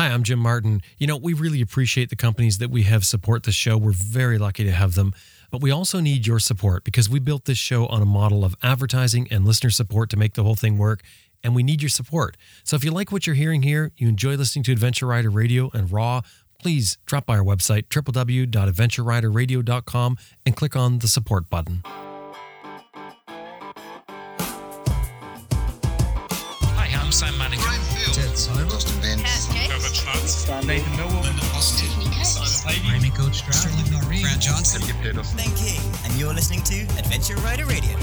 Hi, I'm Jim Martin. You know, we really appreciate the companies that we have support the show. We're very lucky to have them. But we also need your support because we built this show on a model of advertising and listener support to make the whole thing work. And we need your support. So if you like what you're hearing here, you enjoy listening to Adventure Rider Radio and Raw, please drop by our website, www.adventureriderradio.com, and click on the support button. Hi, I'm Sam Manicom. Brian Field. Ted Simon. Austin Vince. Herbert Schwartz. Nathan Millward. Amy Coach Sterling Noreen. Grant Johnson. Ben King, and you're listening to Adventure Rider Radio.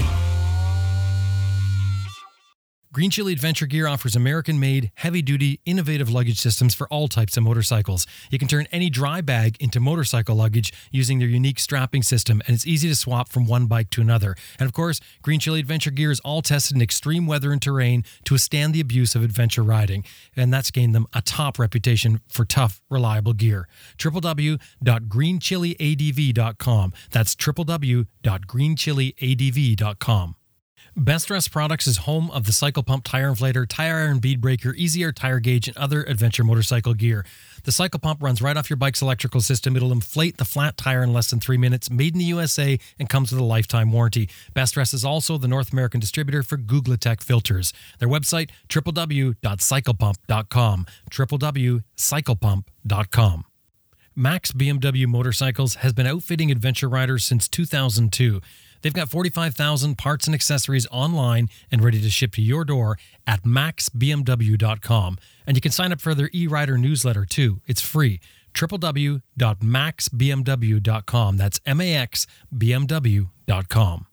Green Chili Adventure Gear offers American made, heavy duty, innovative luggage systems for all types of motorcycles. You can turn any dry bag into motorcycle luggage using their unique strapping system, and it's easy to swap from one bike to another. And of course, Green Chili Adventure Gear is all tested in extreme weather and terrain to withstand the abuse of adventure riding. And that's gained them a top reputation for tough, reliable gear. www.greenchiliadv.com. That's www.greenchiliadv.com. Best Rest Products is home of the Cycle Pump Tire Inflator, Tire Iron Bead Breaker, Easy Air Tire Gauge, and other adventure motorcycle gear. The Cycle Pump runs right off your bike's electrical system. It'll inflate the flat tire in less than three minutes, made in the USA, and comes with a lifetime warranty. Best Dress is also the North American distributor for Guglatech filters. Their website, www.cyclepump.com. www.cyclepump.com. Max BMW Motorcycles has been outfitting adventure riders since 2002. They've got 45,000 parts and accessories online and ready to ship to your door at maxbmw.com. And you can sign up for their e-rider newsletter too. It's free. www.maxbmw.com. That's M-A-X-B-M-W.com.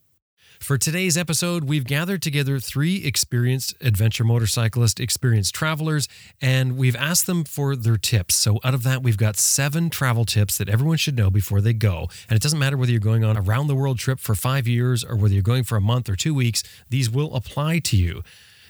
For today's episode, we've gathered together three experienced adventure motorcyclist, experienced travelers, and we've asked them for their tips. So, out of that, we've got seven travel tips that everyone should know before they go. And it doesn't matter whether you're going on a round the world trip for five years or whether you're going for a month or two weeks, these will apply to you.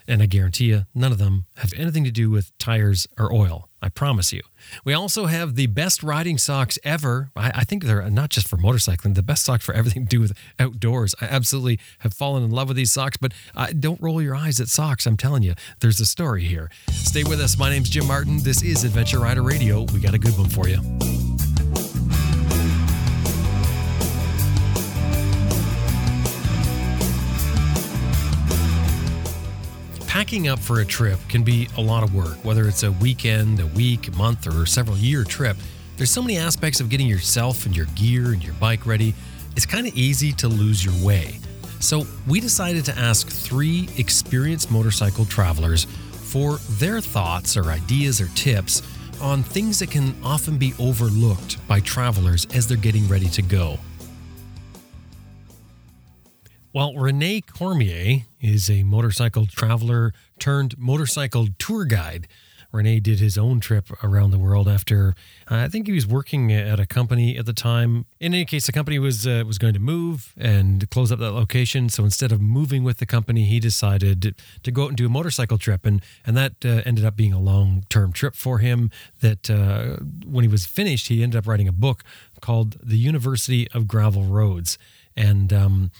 And I guarantee you, none of them have anything to do with tires or oil. I promise you. We also have the best riding socks ever. I, I, think they're not just for motorcycling, the best socks for everything to do with outdoors. I absolutely have fallen in love with these socks, but uh, don't roll your eyes at socks. I'm telling you, there's a story here. Stay with us. My name's Jim Martin. This is Adventure Rider Radio. We got a good one for you. Packing up for a trip can be a lot of work, whether it's a weekend, a week, a month, or a several year trip. There's so many aspects of getting yourself and your gear and your bike ready, it's kind of easy to lose your way. So, we decided to ask three experienced motorcycle travelers for their thoughts or ideas or tips on things that can often be overlooked by travelers as they're getting ready to go. Well, Rene Cormier is a motorcycle traveler turned motorcycle tour guide. Rene did his own trip around the world after uh, I think he was working at a company at the time. In any case, the company was uh, was going to move and close up that location. So instead of moving with the company, he decided to go out and do a motorcycle trip, and and that uh, ended up being a long term trip for him. That uh, when he was finished, he ended up writing a book called The University of Gravel Roads, and um,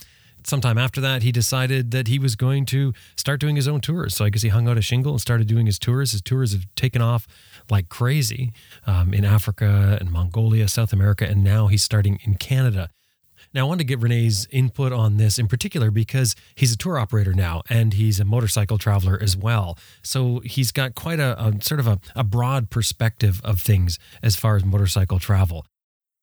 sometime after that, he decided that he was going to start doing his own tours. So I guess he hung out a shingle and started doing his tours. His tours have taken off like crazy um, in Africa and Mongolia, South America, and now he's starting in Canada. Now, I wanted to get Rene's input on this in particular because he's a tour operator now and he's a motorcycle traveler as well. So he's got quite a, a sort of a, a broad perspective of things as far as motorcycle travel.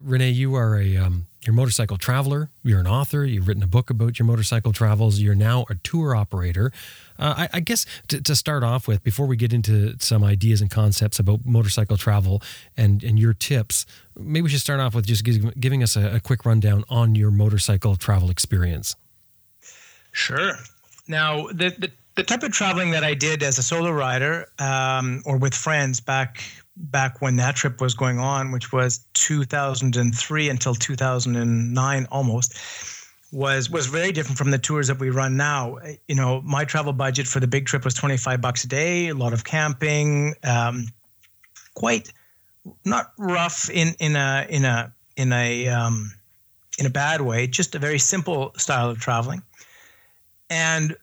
Rene, you are a um, you're a motorcycle traveler. You're an author. You've written a book about your motorcycle travels. You're now a tour operator. Uh, I, I, guess to, to, start off with, before we get into some ideas and concepts about motorcycle travel and and your tips, maybe we should start off with just giving, giving us a, a quick rundown on your motorcycle travel experience. Sure. Now, the, the the type of traveling that I did as a solo rider um, or with friends back back when that trip was going on, which was 2003 until 2009 almost, was was very different from the tours that we run now. You know, my travel budget for the big trip was 25 bucks a day, a lot of camping, um, quite not rough in in a in a in a um, in a bad way, just a very simple style of traveling. And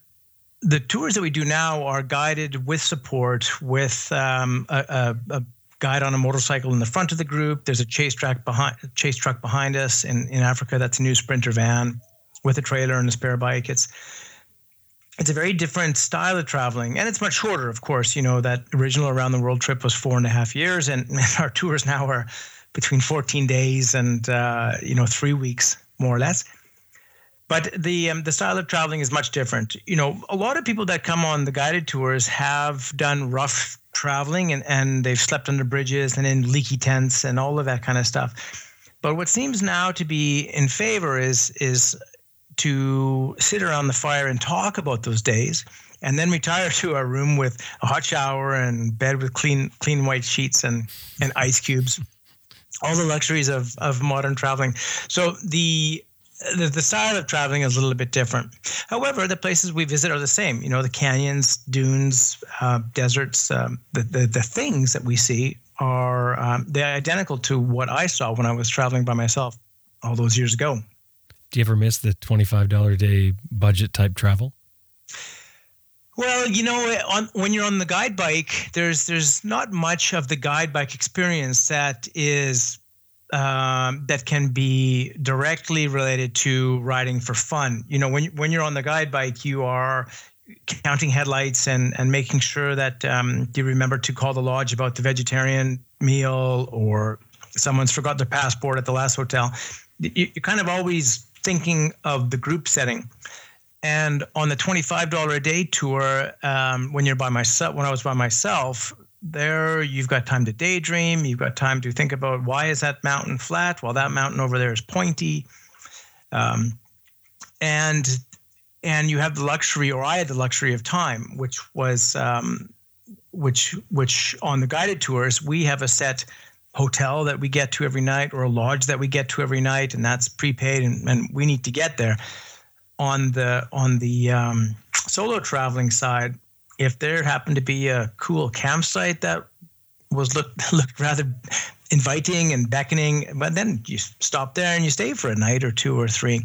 the tours that we do now are guided with support with um, a, a, a guide on a motorcycle in the front of the group. There's a chase track behind chase truck behind us in, in Africa. That's a new sprinter van with a trailer and a spare bike. It's it's a very different style of traveling and it's much shorter of course you know that original around the world trip was four and a half years and, our tours now are between 14 days and uh, you know three weeks more or less but the um, the style of traveling is much different you know a lot of people that come on the guided tours have done rough traveling and, and they've slept under bridges and in leaky tents and all of that kind of stuff. But what seems now to be in favor is is to sit around the fire and talk about those days and then retire to our room with a hot shower and bed with clean clean white sheets and and ice cubes. All the luxuries of of modern traveling. So the the, the style of traveling is a little bit different. However, the places we visit are the same. You know, the canyons, dunes, uh, deserts, um, the, the, the things that we see are um, they're identical to what I saw when I was traveling by myself all those years ago. Do you ever miss the $25 a day budget type travel? Well, you know, on, when you're on the guide bike, there's there's not much of the guide bike experience that is um, that can be directly related to riding for fun. You know, when when you're on the guide bike, you are counting headlights and and making sure that um, you remember to call the lodge about the vegetarian meal or someone's forgot their passport at the last hotel. You, you kind of always thinking of the group setting. And on the $25 a day tour, um, when you're by myself, when I was by myself, there you've got time to daydream. You've got time to think about why is that mountain flat while that mountain over there is pointy. Um, and and you have the luxury, or I had the luxury of time, which was um, which which on the guided tours we have a set hotel that we get to every night or a lodge that we get to every night and that's prepaid and, and we need to get there on the on the um, solo traveling side if there happened to be a cool campsite that was looked looked rather inviting and beckoning but then you stop there and you stay for a night or two or three.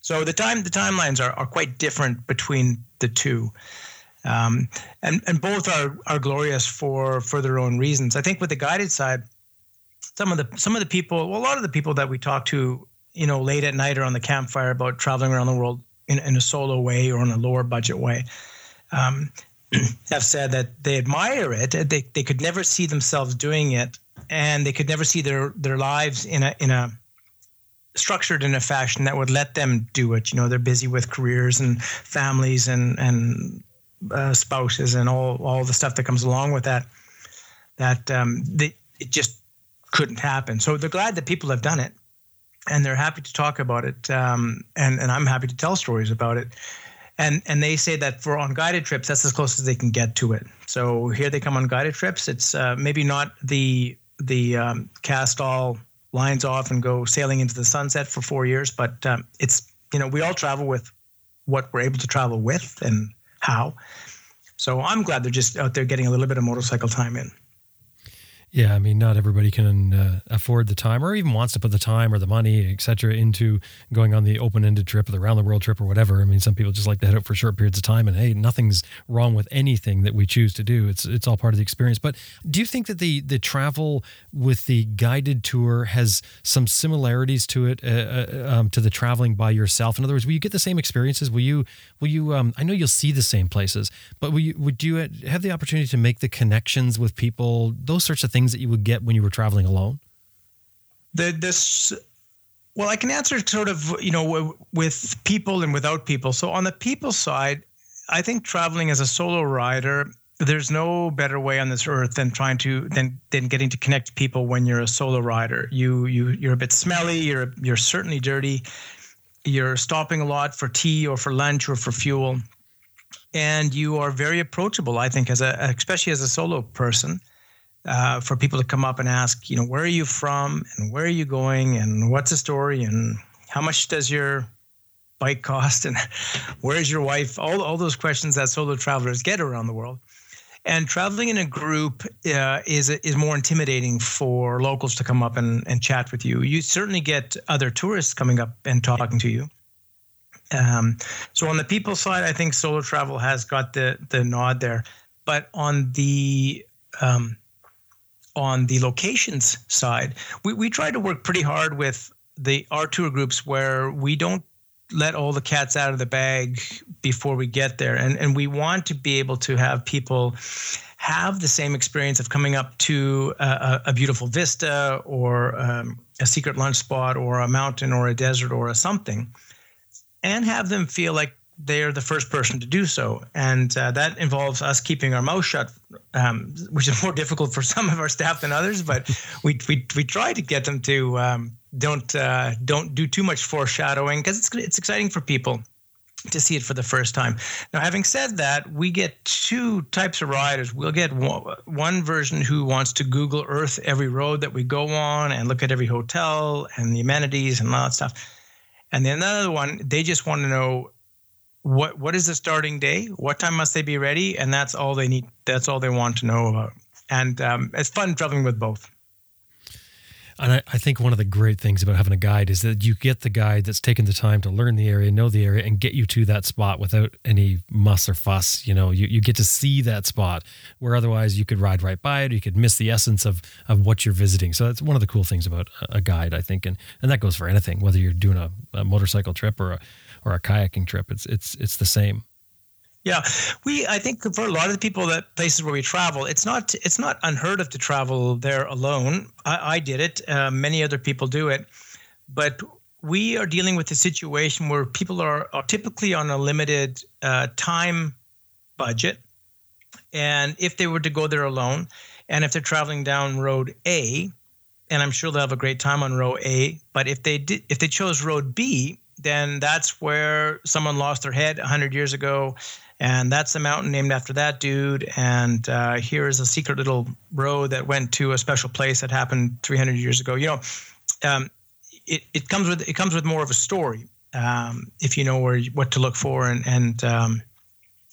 So the time the timelines are, are quite different between the two. Um, and and both are are glorious for for their own reasons. I think with the guided side some of the some of the people, well, a lot of the people that we talk to, you know, late at night or on the campfire about traveling around the world in, in a solo way or in a lower budget way, um, have said that they admire it. They they could never see themselves doing it, and they could never see their their lives in a in a structured in a fashion that would let them do it. You know, they're busy with careers and families and and uh, spouses and all all the stuff that comes along with that. That um, they it just couldn't happen. So they're glad that people have done it, and they're happy to talk about it. Um, and and I'm happy to tell stories about it. And and they say that for on guided trips, that's as close as they can get to it. So here they come on guided trips. It's uh, maybe not the the um, cast all lines off and go sailing into the sunset for four years, but um, it's you know we all travel with what we're able to travel with and how. So I'm glad they're just out there getting a little bit of motorcycle time in. Yeah, I mean, not everybody can uh, afford the time, or even wants to put the time or the money, et cetera, into going on the open-ended trip or the round-the-world trip or whatever. I mean, some people just like to head out for short periods of time, and hey, nothing's wrong with anything that we choose to do. It's it's all part of the experience. But do you think that the the travel with the guided tour has some similarities to it uh, uh, um, to the traveling by yourself? In other words, will you get the same experiences? Will you will you? Um, I know you'll see the same places, but will you would you have the opportunity to make the connections with people? Those sorts of things things that you would get when you were traveling alone? The this well, I can answer sort of you know with people and without people. So on the people side, I think traveling as a solo rider, there's no better way on this earth than trying to than than getting to connect people when you're a solo rider. You you you're a bit smelly. You're you're certainly dirty. You're stopping a lot for tea or for lunch or for fuel, and you are very approachable. I think as a especially as a solo person uh, for people to come up and ask, you know, where are you from and where are you going and what's the story and how much does your bike cost and where's your wife? All, all those questions that solo travelers get around the world. And traveling in a group uh, is is more intimidating for locals to come up and, and chat with you. You certainly get other tourists coming up and talking to you. Um, so on the people side, I think solo travel has got the the nod there. But on the um, on the locations side, we, we try to work pretty hard with the our tour groups where we don't let all the cats out of the bag before we get there. And, and we want to be able to have people have the same experience of coming up to a, a beautiful vista or um, a secret lunch spot or a mountain or a desert or a something and have them feel like they're the first person to do so. And uh, that involves us keeping our mouth shut, um, which is more difficult for some of our staff than others. But we, we, we try to get them to um, don't uh, don't do too much foreshadowing because it's it's exciting for people to see it for the first time. Now, having said that, we get two types of riders. We'll get one, version who wants to Google Earth every road that we go on and look at every hotel and the amenities and all that stuff. And then another one, they just want to know what what is the starting day, what time must they be ready, and that's all they need. That's all they want to know about. And um, it's fun traveling with both. And I, I, think one of the great things about having a guide is that you get the guide that's taken the time to learn the area, know the area, and get you to that spot without any muss or fuss. You know, you, you get to see that spot where otherwise you could ride right by it, or you could miss the essence of of what you're visiting. So that's one of the cool things about a guide, I think, and and that goes for anything, whether you're doing a, a motorcycle trip or a or a kayaking trip. It's it's it's the same. Yeah, we I think for a lot of the people that places where we travel, it's not it's not unheard of to travel there alone. I, I did it. Uh, many other people do it, but we are dealing with a situation where people are, are typically on a limited uh, time budget, and if they were to go there alone, and if they're traveling down road A, and I'm sure they'll have a great time on road A, but if they did if they chose road B, then that's where someone lost their head 100 years ago and that's the mountain named after that dude. And uh, here is a secret little road that went to a special place that happened 300 years ago. You know, um, it, it comes with it comes with more of a story um, if you know where what to look for and and um,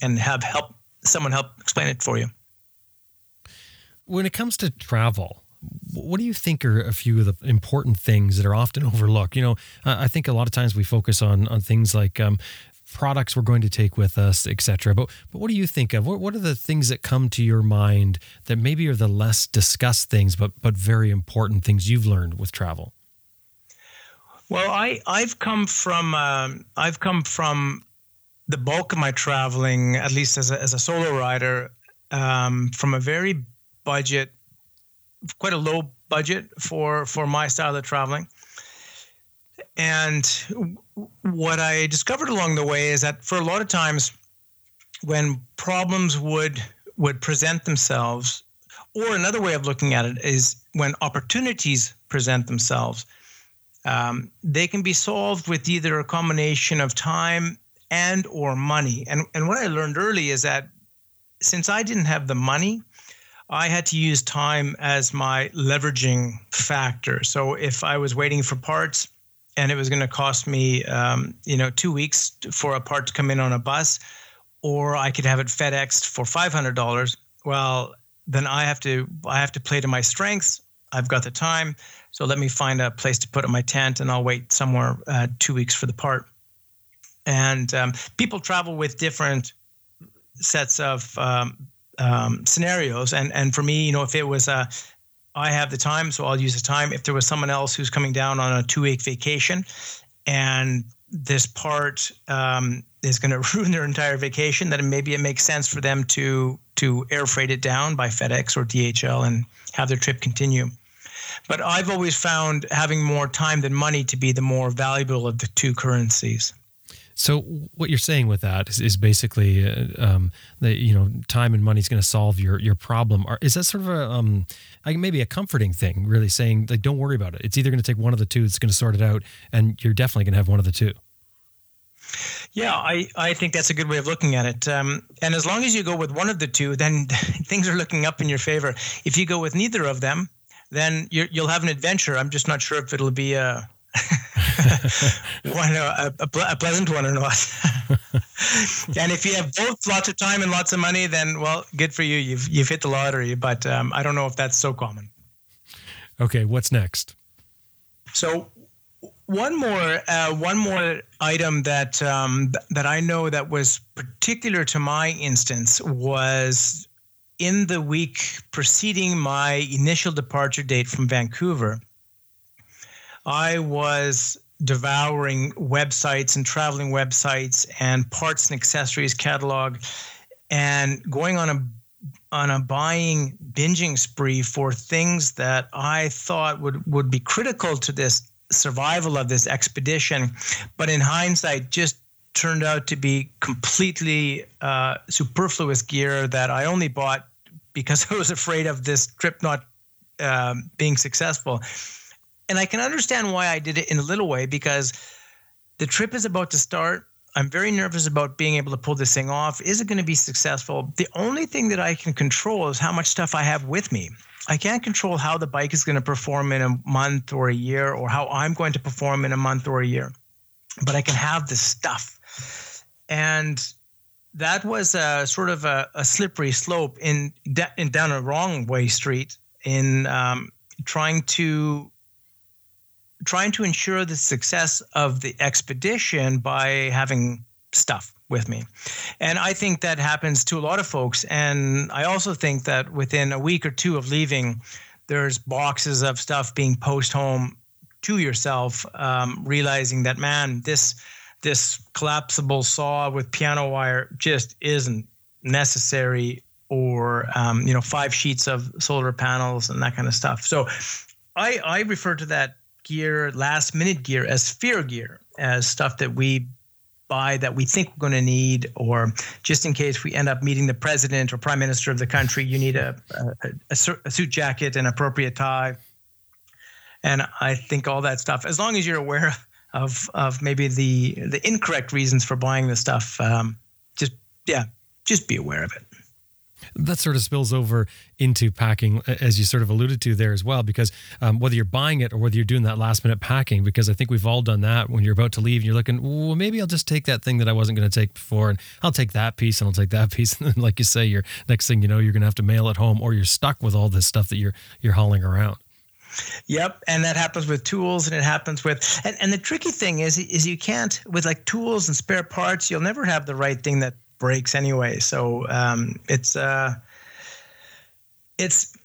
and have help someone help explain it for you. When it comes to travel, what do you think are a few of the important things that are often overlooked? You know, I think a lot of times we focus on on things like um, products we're going to take with us, etc. But but what do you think of? What what are the things that come to your mind that maybe are the less discussed things, but but very important things you've learned with travel? Well, I I've come from um, I've come from the bulk of my traveling, at least as a, as a solo rider, um, from a very budget, quite a low budget for for my style of traveling. And what I discovered along the way is that for a lot of times, when problems would would present themselves, or another way of looking at it is when opportunities present themselves, um, they can be solved with either a combination of time and or money. And and what I learned early is that since I didn't have the money, I had to use time as my leveraging factor. So if I was waiting for parts and it was going to cost me, um, you know, two weeks for a part to come in on a bus, or I could have it FedExed for five hundred dollars. Well, then I have to I have to play to my strengths. I've got the time, so let me find a place to put my tent, and I'll wait somewhere uh, two weeks for the part. And um, people travel with different sets of um, um, scenarios, and and for me, you know, if it was a I have the time, so I'll use the time. If there was someone else who's coming down on a two week vacation and this part um, is going to ruin their entire vacation, then maybe it makes sense for them to to air freight it down by FedEx or DHL and have their trip continue. But I've always found having more time than money to be the more valuable of the two currencies. So what you're saying with that is, is basically uh, um, that you know time and money is going to solve your your problem. Is that sort of a um, like maybe a comforting thing? Really saying like don't worry about it. It's either going to take one of the two. It's going to sort it out, and you're definitely going to have one of the two. Yeah, I, I think that's a good way of looking at it. Um, and as long as you go with one of the two, then things are looking up in your favor. If you go with neither of them, then you will have an adventure. I'm just not sure if it'll be a one a, a, a, pleasant one or not. and if you have both lots of time and lots of money, then well, good for you. You've you've hit the lottery. But um, I don't know if that's so common. Okay, what's next? So one more uh, one more item that um, th- that I know that was particular to my instance was in the week preceding my initial departure date from Vancouver, I was devouring websites and traveling websites and parts and accessories catalog and going on a on a buying binging spree for things that I thought would would be critical to this survival of this expedition but in hindsight just turned out to be completely uh, superfluous gear that I only bought because I was afraid of this trip not um, being successful. And I can understand why I did it in a little way because the trip is about to start. I'm very nervous about being able to pull this thing off. Is it going to be successful? The only thing that I can control is how much stuff I have with me. I can't control how the bike is going to perform in a month or a year or how I'm going to perform in a month or a year. But I can have the stuff and that was a sort of a, a slippery slope in, in, down a wrong way street in um, trying to trying to ensure the success of the expedition by having stuff with me. And I think that happens to a lot of folks. And I also think that within a week or two of leaving, there's boxes of stuff being post home to yourself, um, realizing that, man, this this collapsible saw with piano wire just isn't necessary or um, you know five sheets of solar panels and that kind of stuff so i i refer to that gear last minute gear as fear gear as stuff that we buy that we think we're going to need or just in case we end up meeting the president or prime minister of the country you need a, a, a suit jacket and appropriate tie and i think all that stuff as long as you're aware of of maybe the the incorrect reasons for buying the stuff. Um, just yeah, just be aware of it. That sort of spills over into packing, as you sort of alluded to there as well, because um, whether you're buying it or whether you're doing that last minute packing, because I think we've all done that when you're about to leave and you're looking, well, maybe I'll just take that thing that I wasn't going to take before and I'll take that piece and I'll take that piece. And then, like you say, you're next thing you know, you're going to have to mail it home or you're stuck with all this stuff that you're, you're hauling around. Yep, and that happens with tools, and it happens with and, and the tricky thing is is you can't with like tools and spare parts, you'll never have the right thing that breaks anyway. So um, it's uh, it's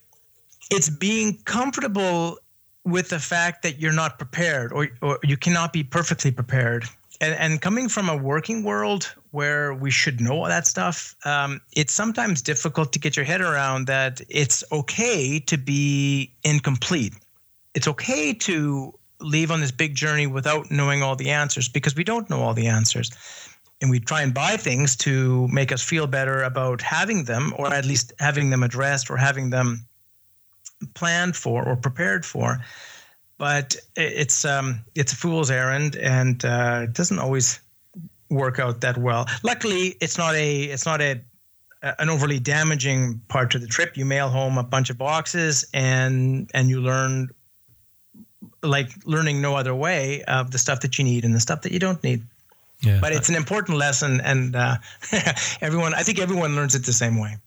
it's being comfortable with the fact that you're not prepared or, or you cannot be perfectly prepared. And, and coming from a working world where we should know all that stuff, um, it's sometimes difficult to get your head around that it's okay to be incomplete. It's okay to leave on this big journey without knowing all the answers because we don't know all the answers. And we try and buy things to make us feel better about having them, or at least having them addressed or having them planned for or prepared for. But it's um, it's a fool's errand, and uh, it doesn't always work out that well. Luckily, it's not a it's not a an overly damaging part to the trip. You mail home a bunch of boxes and and you learn like learning no other way of the stuff that you need and the stuff that you don't need. Yeah. But it's an important lesson, and uh, everyone I think everyone learns it the same way.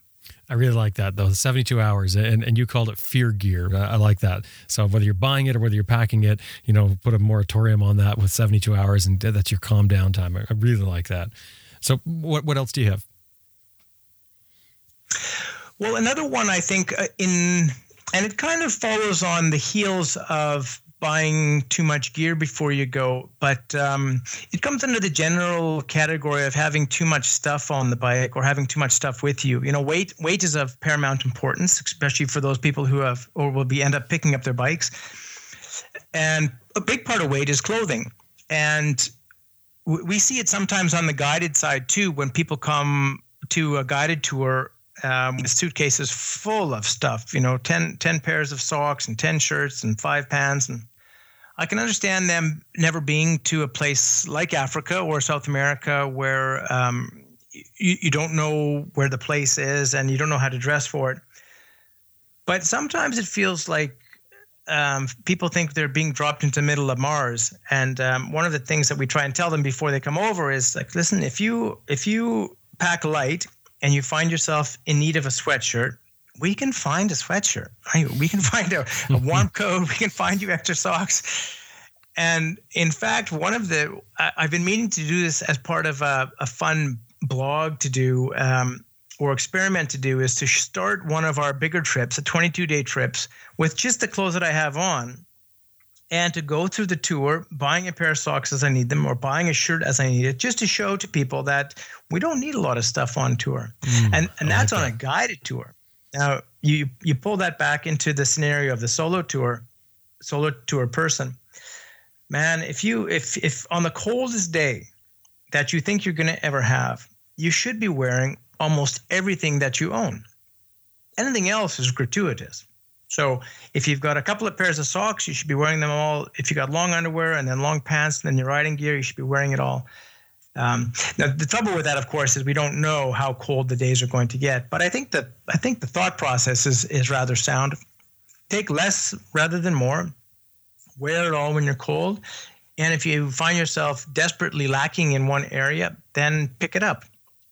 I really like that though. 72 hours and, and you called it fear gear. I, like that. So whether you're buying it or whether you're packing it, you know, put a moratorium on that with 72 hours and that's your calm down time. I, really like that. So what, what else do you have? Well, another one I think uh, in, and it kind of follows on the heels of buying too much gear before you go, but um, it comes under the general category of having too much stuff on the bike or having too much stuff with you. You know, weight weight is of paramount importance, especially for those people who have or will be end up picking up their bikes. And a big part of weight is clothing, and we see it sometimes on the guided side too when people come to a guided tour um, with suitcases full of stuff, you know, 10, 10, pairs of socks and 10 shirts and five pants and I can understand them never being to a place like Africa or South America where um, you, you don't know where the place is and you don't know how to dress for it. But sometimes it feels like um, people think they're being dropped into the middle of Mars. And um, one of the things that we try and tell them before they come over is like, listen, if you if you pack light and you find yourself in need of a sweatshirt, we can find a sweatshirt. We can find a, a warm coat. We can find you extra socks. And in fact, one of the, I, have been meaning to do this as part of a, a fun blog to do. Um, or experiment to do is to start one of our bigger trips, a 22 day trips, with just the clothes that I have on and to go through the tour buying a pair of socks as I need them or buying a shirt as I need it, just to show to people that we don't need a lot of stuff on tour. Mm, and and that's like on that. a guided tour. Now you you pull that back into the scenario of the solo tour, solo tour person. Man, if you if if on the coldest day that you think you're gonna ever have, you should be wearing almost everything that you own. Anything else is gratuitous. So if you've got a couple of pairs of socks, you should be wearing them all. If you've got long underwear and then long pants and then your riding gear, you should be wearing it all. Um, now the trouble with that, of course, is we don't know how cold the days are going to get. But I think the I think the thought process is is rather sound. Take less rather than more. Wear it all when you're cold, and if you find yourself desperately lacking in one area, then pick it up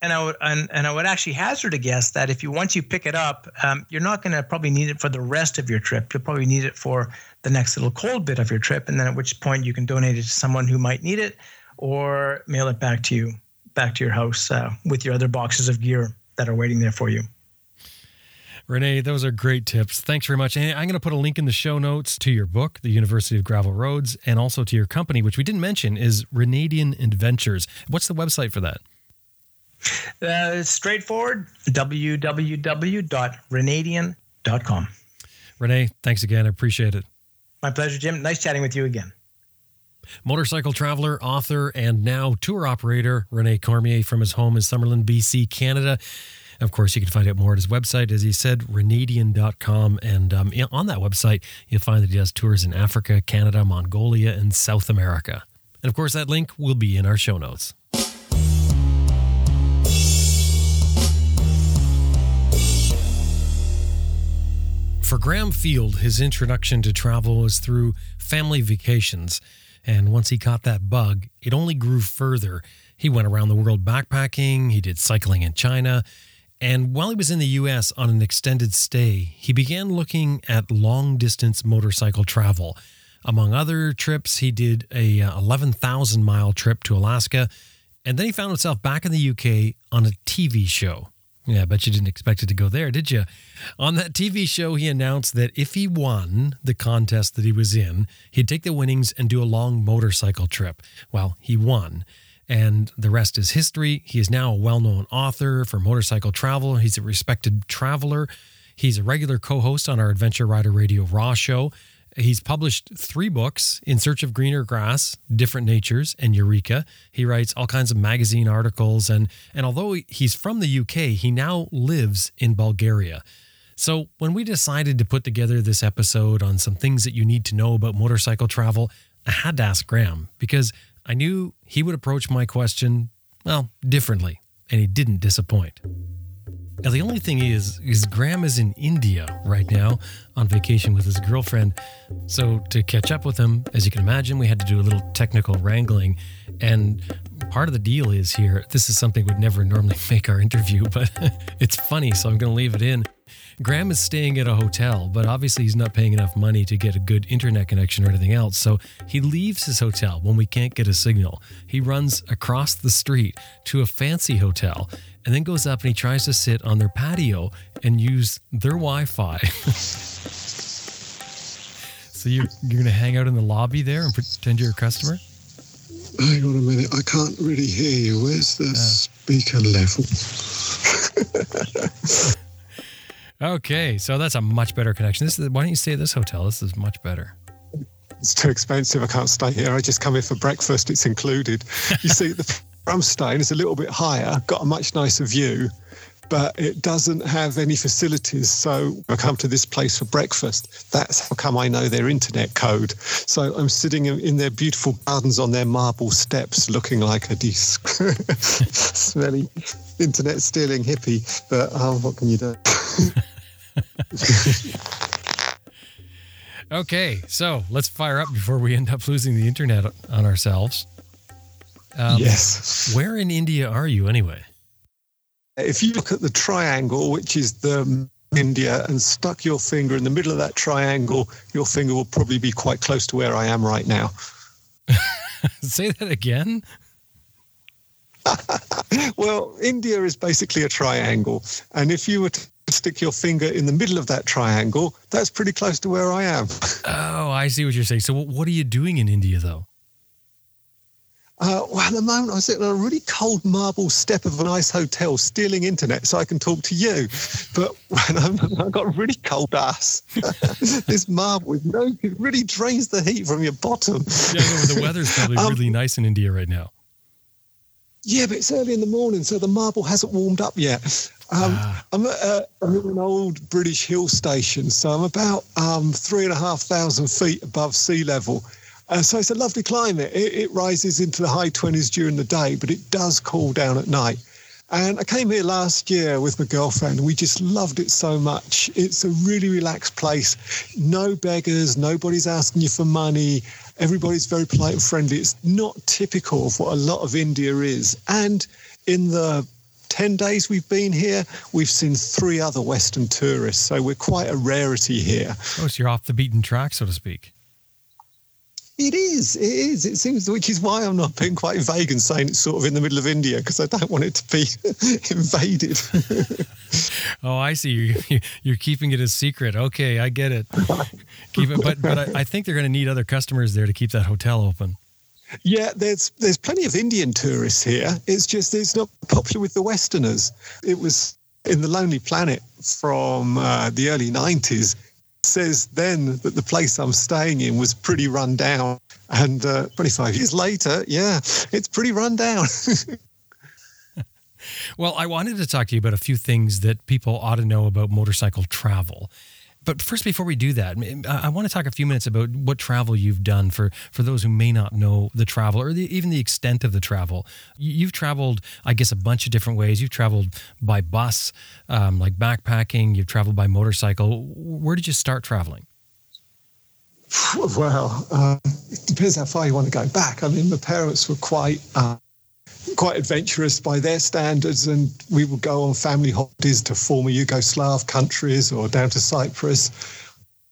and I would and, and I would actually hazard a guess that if you once you pick it up, um, you're not going to probably need it for the rest of your trip. You'll probably need it for the next little cold bit of your trip, and then at which point you can donate it to someone who might need it, or mail it back to you, back to your house uh, with your other boxes of gear that are waiting there for you. Rene, those are great tips. Thanks very much. And I'm going to put a link in the show notes to your book, The University of Gravel Roads, and also to your company, which we didn't mention is Renedian Adventures. What's the website for that? Uh, straightforward www.renedian.com. Rene, thanks again. I appreciate it. My pleasure, Jim. Nice chatting with you again. Motorcycle traveler, author, and now tour operator Rene Cormier from his home in Summerland, BC, Canada. Of course, you can find out more at his website, as he said, renedian.com. And um, on that website, you'll find that he does tours in Africa, Canada, Mongolia, and South America. And of course, that link will be in our show notes. For Graham Field, his introduction to travel was through family vacations. And once he caught that bug, it only grew further. He went around the world backpacking, he did cycling in China. And while he was in the US on an extended stay, he began looking at long distance motorcycle travel. Among other trips, he did a uh, 11,000 mile trip to Alaska. And then he found himself back in the UK on a TV show. Yeah, I bet you didn't expect it to go there, did you? On that TV show, he announced that if he won the contest that he was in, he'd take the winnings and do a long motorcycle trip. Well, he won. And the rest is history. He is now a well known author for motorcycle travel. He's a respected traveler. He's a regular co host on our Adventure Rider Radio Raw show. He's published three books In Search of Greener Grass, Different Natures, and Eureka. He writes all kinds of magazine articles. And, and although he's from the UK, he now lives in Bulgaria. So when we decided to put together this episode on some things that you need to know about motorcycle travel, I had to ask Graham because I knew he would approach my question, well, differently, and he didn't disappoint. Now, the only thing is, is Graham is in India right now on vacation with his girlfriend. So to catch up with him, as you can imagine, we had to do a little technical wrangling. And part of the deal is here, this is something we'd never normally make our interview, but it's funny, so I'm going to leave it in. Graham is staying at a hotel, but obviously he's not paying enough money to get a good internet connection or anything else. So he leaves his hotel when we can't get a signal. He runs across the street to a fancy hotel and then goes up and he tries to sit on their patio and use their Wi-Fi. so you're you're gonna hang out in the lobby there and pretend you're a customer? Hang on a minute, I can't really hear you. Where's the uh. speaker level? okay, so that's a much better connection. This is why don't you stay at this hotel? This is much better. It's too expensive. I can't stay here. I just come here for breakfast. It's included. You see the Drumstone is a little bit higher, got a much nicer view, but it doesn't have any facilities. So I come to this place for breakfast. That's how come I know their internet code. So I'm sitting in their beautiful gardens on their marble steps looking like a disc. Smelly internet stealing hippie. But oh, what can you do? okay, so let's fire up before we end up losing the internet on ourselves. Um, yes. Where in India are you anyway? If you look at the triangle, which is the India, and stuck your finger in the middle of that triangle, your finger will probably be quite close to where I am right now. Say that again. well, India is basically a triangle. And if you were to stick your finger in the middle of that triangle, that's pretty close to where I am. Oh, I see what you're saying. So, what are you doing in India, though? Uh, well, at the moment, I'm sitting on a really cold marble step of a nice hotel, stealing internet so I can talk to you. But when I'm, I've got a really cold ass, this marble is no, it really drains the heat from your bottom. Yeah, no, the weather's probably Um, really nice in India right now. Yeah, but it's early in the morning, so the marble hasn't warmed up yet. Um, Ah. I'm, at, uh, I'm at an old British hill station, so I'm about um, three and a half thousand feet above sea level. Uh, so it's a lovely climate. It, it rises into the high 20s during the day, but it does cool down at night. And I came here last year with my girlfriend, we just loved it so much. It's a really relaxed place. No beggars, nobody's asking you for money. Everybody's very polite and friendly. It's not typical of what a lot of India is. And in the 10 days we've been here, we've seen three other Western tourists. So we're quite a rarity here. Oh, so you're off the beaten track, so to speak. It is, it is. It seems, which is why I'm not being quite vague and saying it's sort of in the middle of India because I don't want it to be invaded. Oh, I see. You're, you're keeping it a secret. Okay, I get it. Keep it, but but I, I think they're going to need other customers there to keep that hotel open. Yeah, there's there's plenty of Indian tourists here. It's just it's not popular with the Westerners. It was in the Lonely Planet from uh, the early '90s. Says then that the place I'm staying in was pretty run down, and uh, 25 years later, yeah, it's pretty run down. Well, I wanted to talk to you about a few things that people ought to know about motorcycle travel. But first, before we do that, I want to talk a few minutes about what travel you've done for, for those who may not know the travel or the, even the extent of the travel. You- You've traveled, I guess, a bunch of different ways. You've traveled by bus, um, like backpacking. You've traveled by motorcycle. Where did you start traveling? well, um, it depends how far you want to go back. I mean, my parents were quite uh, quite adventurous by their standards, and we would go on family holidays to former Yugoslav countries or down to Cyprus.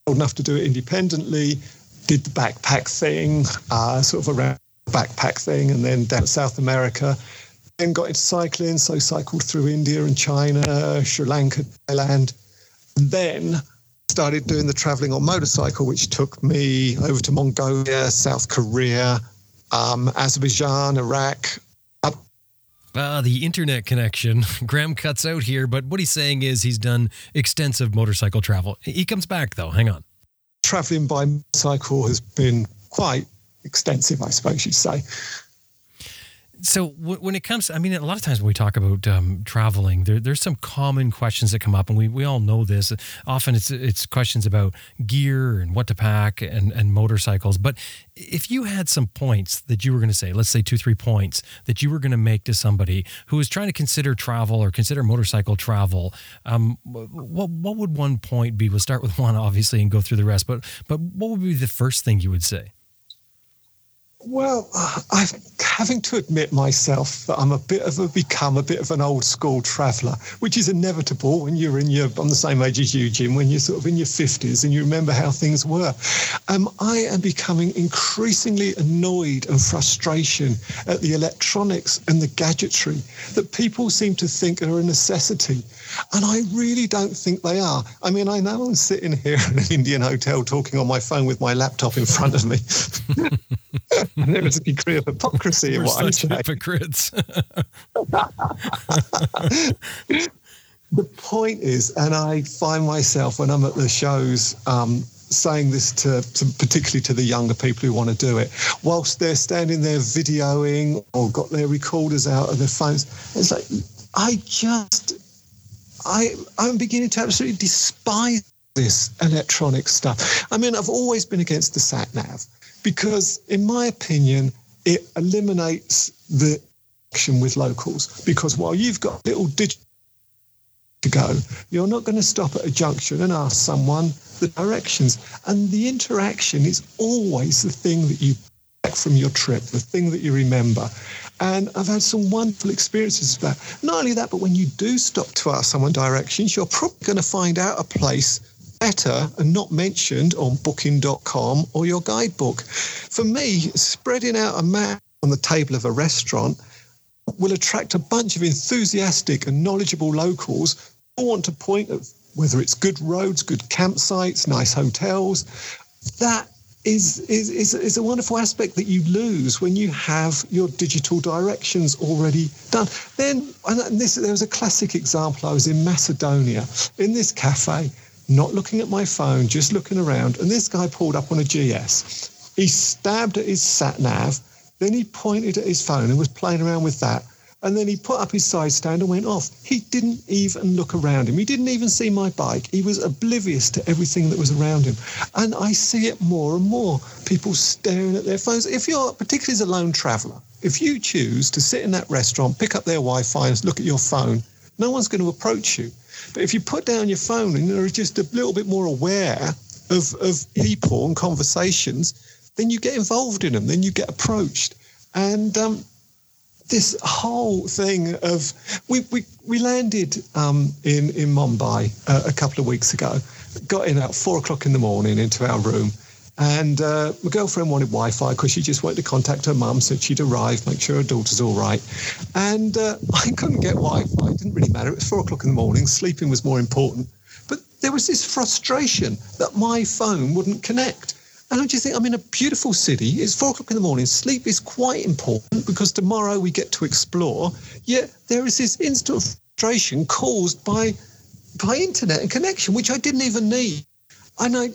Old enough to do it independently, did the backpack thing, uh, sort of around the backpack thing, and then down to South America. Then got into cycling, so cycled through India and China, Sri Lanka, Thailand. And then started doing the traveling on motorcycle, which took me over to Mongolia, South Korea, um, Azerbaijan, Iraq. Ah, the internet connection. Graham cuts out here, but what he's saying is he's done extensive motorcycle travel. He comes back, though. Hang on. Traveling by motorcycle has been quite extensive, I suppose you'd say. So w- when it comes, I mean, a lot of times when we talk about um, traveling, there, there's some common questions that come up, and we, we all know this. Often it's it's questions about gear and what to pack and, and motorcycles. But if you had some points that you were going to say, let's say two, three points that you were going to make to somebody who is trying to consider travel or consider motorcycle travel, um, what what would one point be? We'll start with one, obviously, and go through the rest. But but what would be the first thing you would say? Well, I'm having to admit myself that I'm a bit of a become a bit of an old school traveller, which is inevitable when you're in your I'm the same age as you, Jim. When you're sort of in your fifties and you remember how things were, um, I am becoming increasingly annoyed and frustration at the electronics and the gadgetry that people seem to think are a necessity, and I really don't think they are. I mean, I know I'm sitting here in an Indian hotel talking on my phone with my laptop in front of me. and there is a degree of hypocrisy in We're what I'm such saying. hypocrites. The point is, and I find myself when I'm at the shows um, saying this to, to particularly to the younger people who want to do it, whilst they're standing there videoing or got their recorders out of their phones. It's like I just, I I'm beginning to absolutely despise this electronic stuff. I mean, I've always been against the sat nav because, in my opinion, it eliminates the connection with locals. Because while you've got little digital to go, you're not going to stop at a junction and ask someone the directions. And the interaction is always the thing that you from your trip, the thing that you remember. And I've had some wonderful experiences with that. Not only that, but when you do stop to ask someone directions, you're probably going to find out a place better and not mentioned on booking.com or your guidebook. For me, spreading out a map on the table of a restaurant will attract a bunch of enthusiastic and knowledgeable locals who want to point at whether it's good roads, good campsites, nice hotels. That is, is, is, is a wonderful aspect that you lose when you have your digital directions already done. Then, and this, there was a classic example. I was in Macedonia in this cafe, not looking at my phone, just looking around, and this guy pulled up on a GS. He stabbed at his sat nav, then he pointed at his phone and was playing around with that. And then he put up his side stand and went off. He didn't even look around him. He didn't even see my bike. He was oblivious to everything that was around him. And I see it more and more. People staring at their phones. If you're, particularly as a lone traveller, if you choose to sit in that restaurant, pick up their Wi Fi and look at your phone, no one's going to approach you. But if you put down your phone and you're just a little bit more aware of, of people and conversations, then you get involved in them, then you get approached. And um, this whole thing of we we, we landed um, in in Mumbai uh, a couple of weeks ago, got in at four o'clock in the morning into our room. And uh, my girlfriend wanted Wi-Fi because she just wanted to contact her mum, said she'd arrived, make sure her daughter's all right. And uh, I couldn't get Wi-Fi. It didn't really matter. It was four o'clock in the morning. Sleeping was more important. But there was this frustration that my phone wouldn't connect. And I just think I'm in a beautiful city. It's four o'clock in the morning. Sleep is quite important because tomorrow we get to explore. Yet there is this instant frustration caused by by internet and connection, which I didn't even need. And I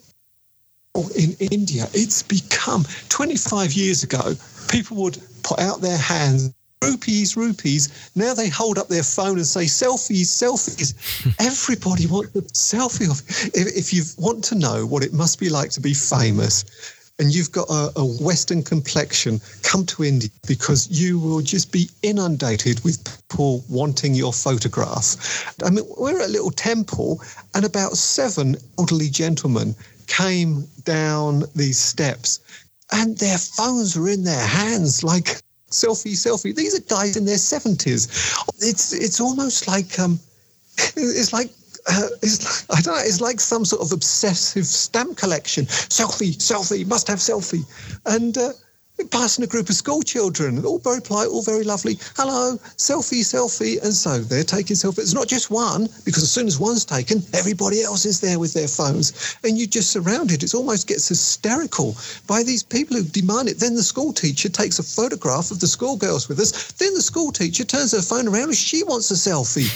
oh, in India, it's become 25 years ago, people would put out their hands rupees, rupees. Now they hold up their phone and say selfies, selfies. Everybody wants a selfie of. If, if you want to know what it must be like to be famous, and you've got a, a, Western complexion, come to India because you will just be inundated with people wanting your photograph. I mean, we're at a little temple, and about seven elderly gentlemen came down these steps, and their phones were in their hands like selfie, selfie. These are guys in their seventies. It's it's almost like um, it's like uh, it's I don't know. It's like some sort of obsessive stamp collection. Selfie, selfie, must have selfie, and uh, passing a group of school children, all very polite, all very lovely. Hello, selfie, selfie. And so they're taking selfies. It's not just one, because as soon as one's taken, everybody else is there with their phones. And you just surrounded. It almost gets hysterical by these people who demand it. Then the school teacher takes a photograph of the schoolgirls with us. Then the school teacher turns her phone around and she wants a selfie.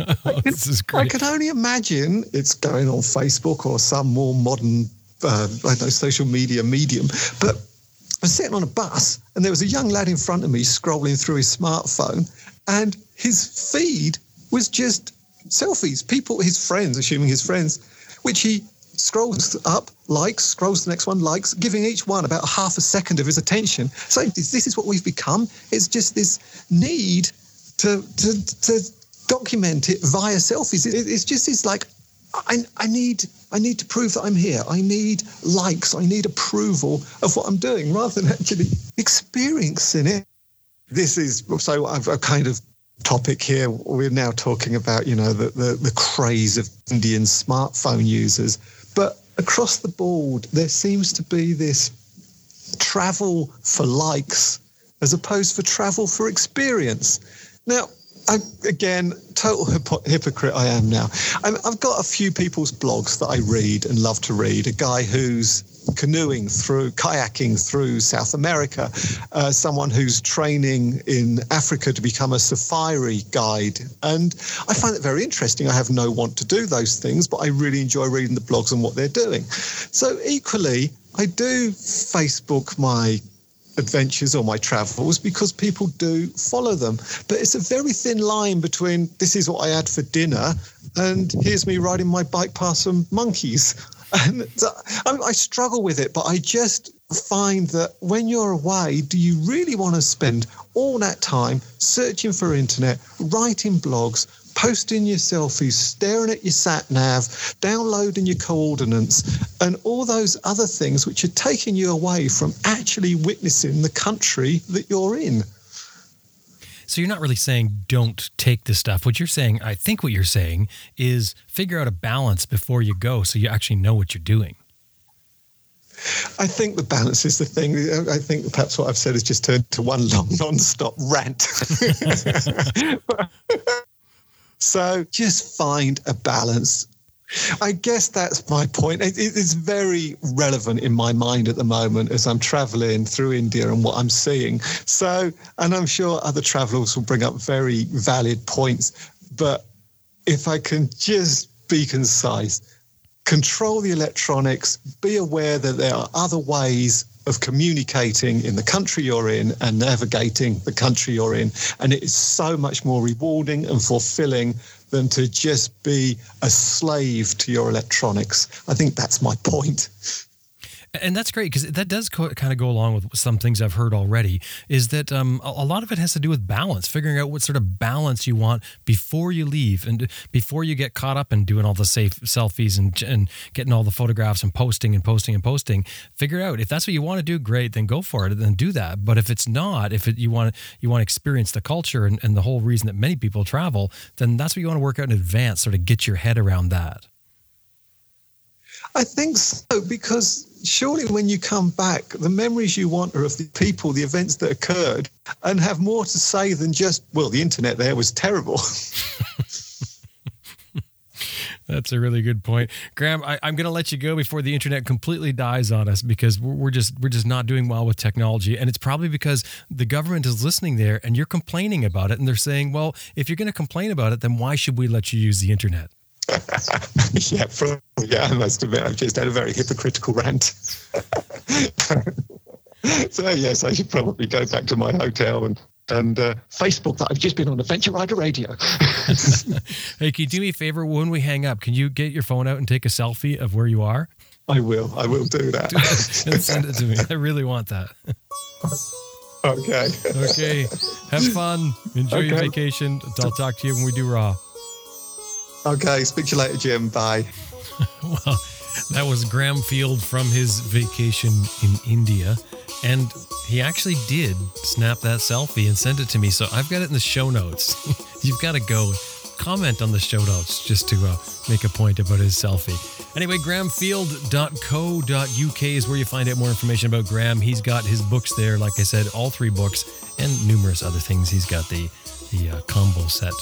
oh, this is great. I can only imagine it's going on Facebook or some more modern uh, I don't know, social media medium. But I was sitting on a bus and there was a young lad in front of me scrolling through his smartphone and his feed was just selfies, people, his friends, assuming his friends, which he scrolls up, likes, scrolls the next one, likes, giving each one about half a second of his attention. So this, is what we've become. It's just this need to, to, to document it via selfies. It, it's just this like I, I need I need to prove that I'm here. I need likes. I need approval of what I'm doing rather than actually experiencing it. This is so I've a kind of topic here. We're now talking about, you know, the, the, the craze of Indian smartphone users. But across the board, there seems to be this travel for likes as opposed for travel for experience. Now, I, again, total hypocrite I am now. i have got a few people's blogs that I read and love to read. A guy who's canoeing through, kayaking through South America, uh, someone who's training in Africa to become a safari guide. And I find it very interesting. I have no want to do those things, but I really enjoy reading the blogs and what they're doing. So, equally, I do Facebook my adventures or my travels because people do follow them. But it's a very thin line between this is what I had for dinner and here's me riding my bike past some monkeys. And I, struggle with it, but I just find that when you're away, do you really want to spend all that time searching for internet, writing blogs, posting your selfies, staring at your sat nav, downloading your coordinates, and all those other things which are taking you away from actually witnessing the country that you're in. So you're not really saying don't take the stuff. What you're saying, I think what you're saying is figure out a balance before you go so you actually know what you're doing. I think the balance is the thing. I think perhaps what I've said has just turned to one long non-stop rant. so just find a balance. I guess that's my point. It, it's very relevant in my mind at the moment as I'm traveling through India and what I'm seeing. So, and I'm sure other travelers will bring up very valid points. But if I can just be concise, control the electronics, be aware that there are other ways of communicating in the country you're in and navigating the country you're in. And it is so much more rewarding and fulfilling than to just be a slave to your electronics. I think that's my point. And that's great because that does co- kind of go along with some things I've heard already. Is that um, a, lot of it has to do with balance, figuring out what sort of balance you want before you leave and before you get caught up in doing all the safe selfies and and getting all the photographs and posting and posting and posting. Figure out if that's what you want to do, great, then go for it, then do that. But if it's not, if it, you want you want to experience the culture and, and the whole reason that many people travel, then that's what you want to work out in advance, sort of get your head around that. I think so because surely when you come back, the memories you want are of the people, the events that occurred, and have more to say than just, well, the internet there was terrible. That's a really good point, Graham. I, am going to let you go before the internet completely dies on us because we're, we're, just we're just not doing well with technology, and it's probably because the government is listening there, and you're complaining about it, and they're saying, well, if you're going to complain about it, then why should we let you use the internet? yeah, yeah, I must admit, I've just had a very hypocritical rant. so, yes, I should probably go back to my hotel and and uh, Facebook that I've just been on Adventure Rider Radio. hey, can you do me a favor when we hang up? Can you get your phone out and take a selfie of where you are? I will. I will do that. and send it to me. I really want that. Okay. Okay. Have fun. Enjoy okay. your vacation. I'll talk to you when we do Raw. Okay, speak to you later, Jim. Bye. well, that was Graham Field from his vacation in India. And he actually did snap that selfie and send it to me. So I've got it in the show notes. You've got to go comment on the show notes just to uh, make a point about his selfie. Anyway, grahamfield.co.uk is where you find out more information about Graham. He's got his books there, like I said, all three books and numerous other things. He's got the the uh, combo set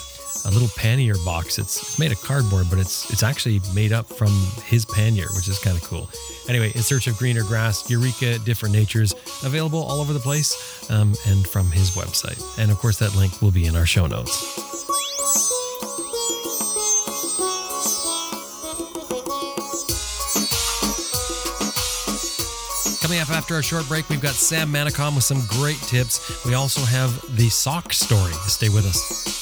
a little pannier box. It's made of cardboard, but it's it's actually made up from his pannier, which is kind of cool. Anyway, in search of greener grass, Ureka, different natures, available all over the place, um, and from his website. And of course, that link will be in our show notes. Coming up after our short break, we've got Sam Manicom with some great tips. We also have the sock story. Stay with us.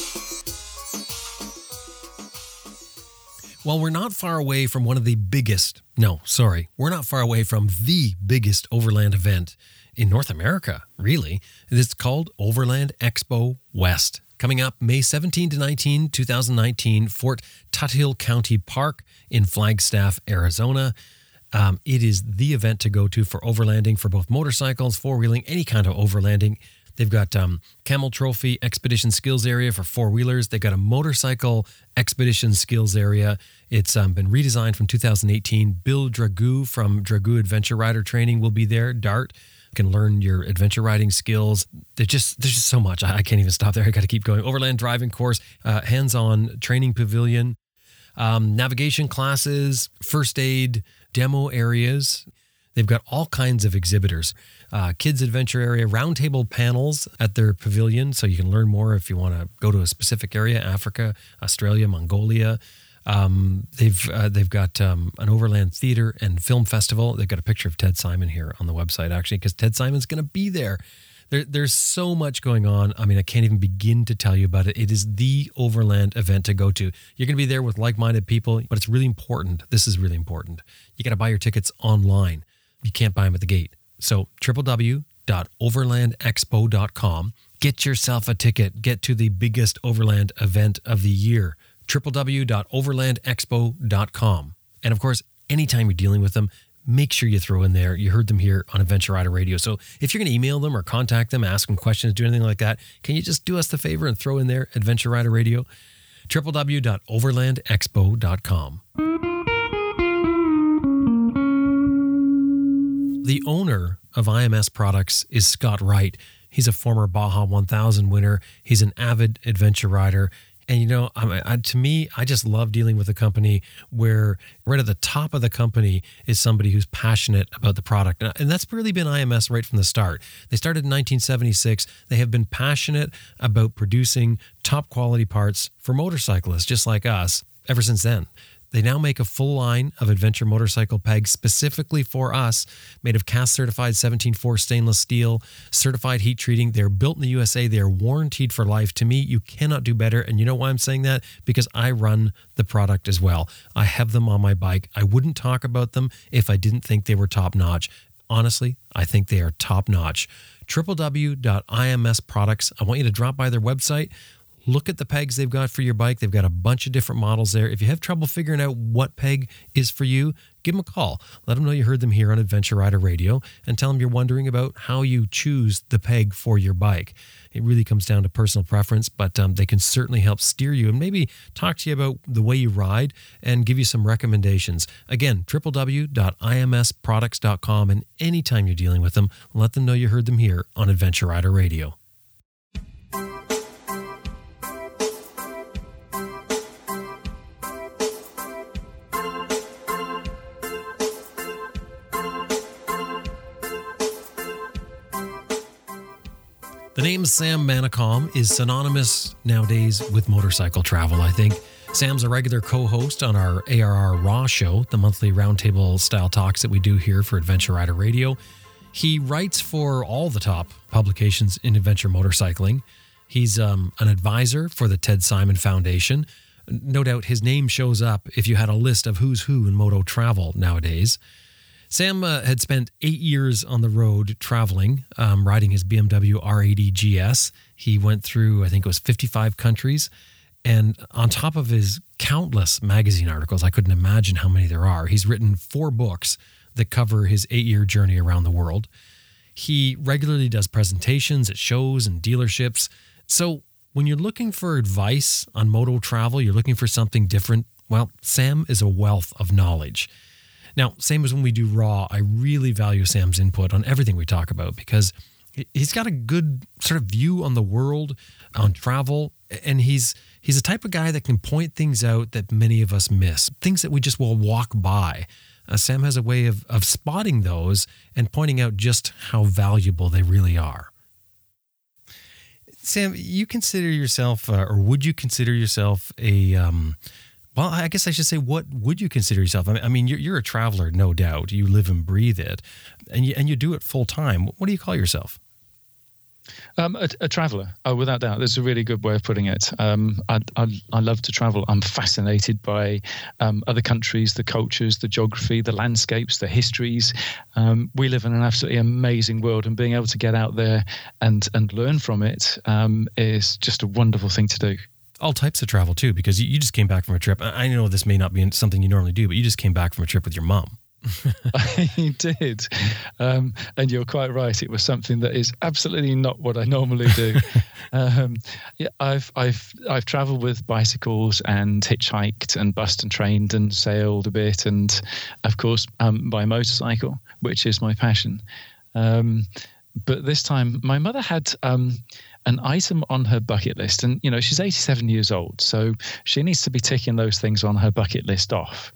Well, we're not far away from one of the biggest, no, sorry, we're not far away from the biggest overland event in North America, really. It's called Overland Expo West. Coming up May 17 to 19, 2019, Fort Tuthill County Park in Flagstaff, Arizona. Um, it is the event to go to for overlanding for both motorcycles, four wheeling, any kind of overlanding. They've got um, Camel Trophy Expedition Skills Area for four wheelers. They've got a motorcycle expedition skills area. It's um, been redesigned from 2018. Bill Dragoo from Dragoo Adventure Rider Training will be there. Dart can learn your adventure riding skills. There's just there's just so much. I, I can't even stop there. I got to keep going. Overland driving course, uh, hands-on training pavilion, um, navigation classes, first aid demo areas. They've got all kinds of exhibitors uh, kids adventure area, roundtable panels at their pavilion, so you can learn more if you want to go to a specific area, Africa, Australia, Mongolia. Um, they've uh, they've got um, an overland theater and film festival. They've got a picture of Ted Simon here on the website actually, because Ted Simon's going to be there. There, there's so much going on. I mean, I can't even begin to tell you about it. It is the overland event to go to. You're going to be there with like-minded people, but it's really important. This is really important. You got to buy your tickets online. You can't buy them at the gate. So www.overlandexpo.com. Get yourself a ticket. Get to the biggest overland event of the year. www.overlandexpo.com. And of course, anytime you're dealing with them, make sure you throw in there. You heard them here on Adventure Rider Radio. So if you're going to email them or contact them, ask them questions, do anything like that, can you just do us the favor and throw in there Adventure Rider Radio? www.overlandexpo.com. owner of IMS products is Scott Wright. He's a former Baja 1000 winner. He's an avid adventure rider. And you know, I, I, to me, I just love dealing with a company where right at the top of the company is somebody who's passionate about the product, and that's really been IMS right from the start. They started in 1976. They have been passionate about producing top quality parts for motorcyclists, just like us, ever since then. They now make a full line of adventure motorcycle pegs specifically for us, made of cast certified 174 stainless steel, certified heat treating. They're built in the USA. They're warranted for life. To me, you cannot do better. And you know why I'm saying that? Because I run the product as well. I have them on my bike. I wouldn't talk about them if I didn't think they were top notch. Honestly, I think they are top notch. www.ims products. I want you to drop by their website look at the pegs they've got for your bike. They've got a bunch of different models there. If you have trouble figuring out what peg is for you, give them a call. Let them know you heard them here on Adventure Rider Radio and tell them you're wondering about how you choose the peg for your bike. It really comes down to personal preference, but um, they can certainly help steer you and maybe talk to you about the way you ride and give you some recommendations. Again, www.imsproducts.com. And anytime you're dealing with them, let them know you heard them here on Adventure Rider Radio. The name Sam Manicom is synonymous nowadays with motorcycle travel, I think. Sam's a regular co host on our ARR Raw show, the monthly roundtable style talks that we do here for Adventure Rider Radio. He writes for all the top publications in adventure motorcycling. He's um, an advisor for the Ted Simon Foundation. No doubt his name shows up if you had a list of who's who in moto travel nowadays. Sam uh, had spent eight years on the road traveling, um, riding his BMW R80 GS. He went through, I think it was 55 countries. And on top of his countless magazine articles, I couldn't imagine how many there are. He's written four books that cover his eight year journey around the world. He regularly does presentations at shows and dealerships. So when you're looking for advice on moto travel, you're looking for something different, well, Sam is a wealth of knowledge. Now, same as when we do Raw, I really value Sam's input on everything we talk about because he's got a good sort of view on the world, on travel, and he's he's the type of guy that can point things out that many of us miss, things that we just will walk by. Uh, Sam has a way of, of spotting those and pointing out just how valuable they really are. Sam, you consider yourself, uh, or would you consider yourself a um, well, I guess I should say, what would you consider yourself? I mean, you're, you're a traveler, no doubt. You live and breathe it, and you and you do it full time. What do you call yourself? Um, a, a, traveler, oh, without doubt. That's a really good way of putting it. Um, I, I, I, love to travel. I'm fascinated by um, other countries, the cultures, the geography, the landscapes, the histories. Um, we live in an absolutely amazing world, and being able to get out there and and learn from it um, is just a wonderful thing to do all types of travel too, because you, just came back from a trip. I know this may not be something you normally do, but you just came back from a trip with your mom. I did, um, and you're quite right. It was something that is absolutely not what I normally do. um, yeah, I've I've I've travelled with bicycles and hitchhiked and bussed and trained and sailed a bit, and of course um, by motorcycle, which is my passion. Um, but this time, my mother had um, an item on her bucket list. And, you know, she's 87 years old, so she needs to be ticking those things on her bucket list off.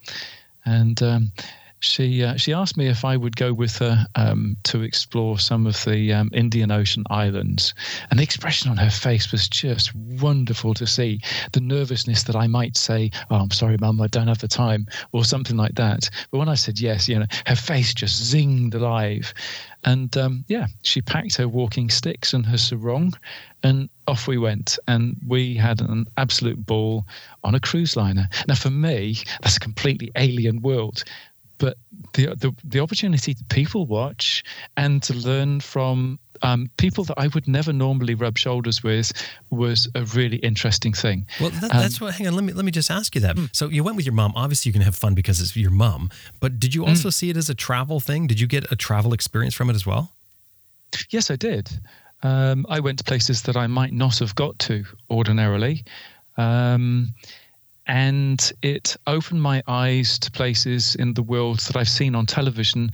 And um, she uh, she asked me if I would go with her um, to explore some of the um, Indian Ocean islands, and the expression on her face was just wonderful to see. The nervousness that I might say, "Oh, I'm sorry, Mum, I don't have the time," or something like that. But when I said yes, you know, her face just zinged alive, and um, yeah, she packed her walking sticks and her sarong, and off we went. And we had an absolute ball on a cruise liner. Now, for me, that's a completely alien world but the, the the opportunity to people watch and to learn from um, people that I would never normally rub shoulders with was a really interesting thing. Well, that, that's um, what. Hang on, let me let me just ask you that. Mm. So you went with your mom. Obviously, you can have fun because it's your mom. But did you also mm. see it as a travel thing? Did you get a travel experience from it as well? Yes, I did. Um, I went to places that I might not have got to ordinarily. Um, and it opened my eyes to places in the world that I've seen on television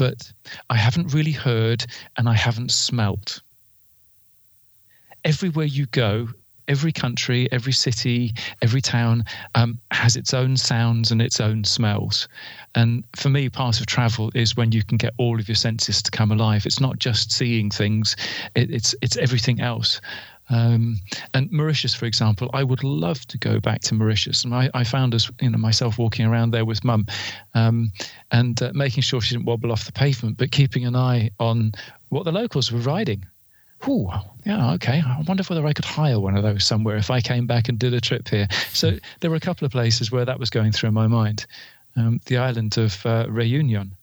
but I haven't really heard and I haven't smelt. Everywhere you go, every country, every city, every town um, has its own sounds and its own smells. And for me, part of travel is when you can get all of your senses to come alive. It's not just seeing things; it, it's it's everything else. Um, and Mauritius, for example, I would love to go back to Mauritius. And I, I found us, you know, myself walking around there with mum, um, and uh, making sure she didn't wobble off the pavement, but keeping an eye on what the locals were riding. Ooh, yeah, okay. I wonder whether I could hire one of those somewhere if I came back and did a trip here. So there were a couple of places where that was going through my mind. Um, the island of uh, Reunion.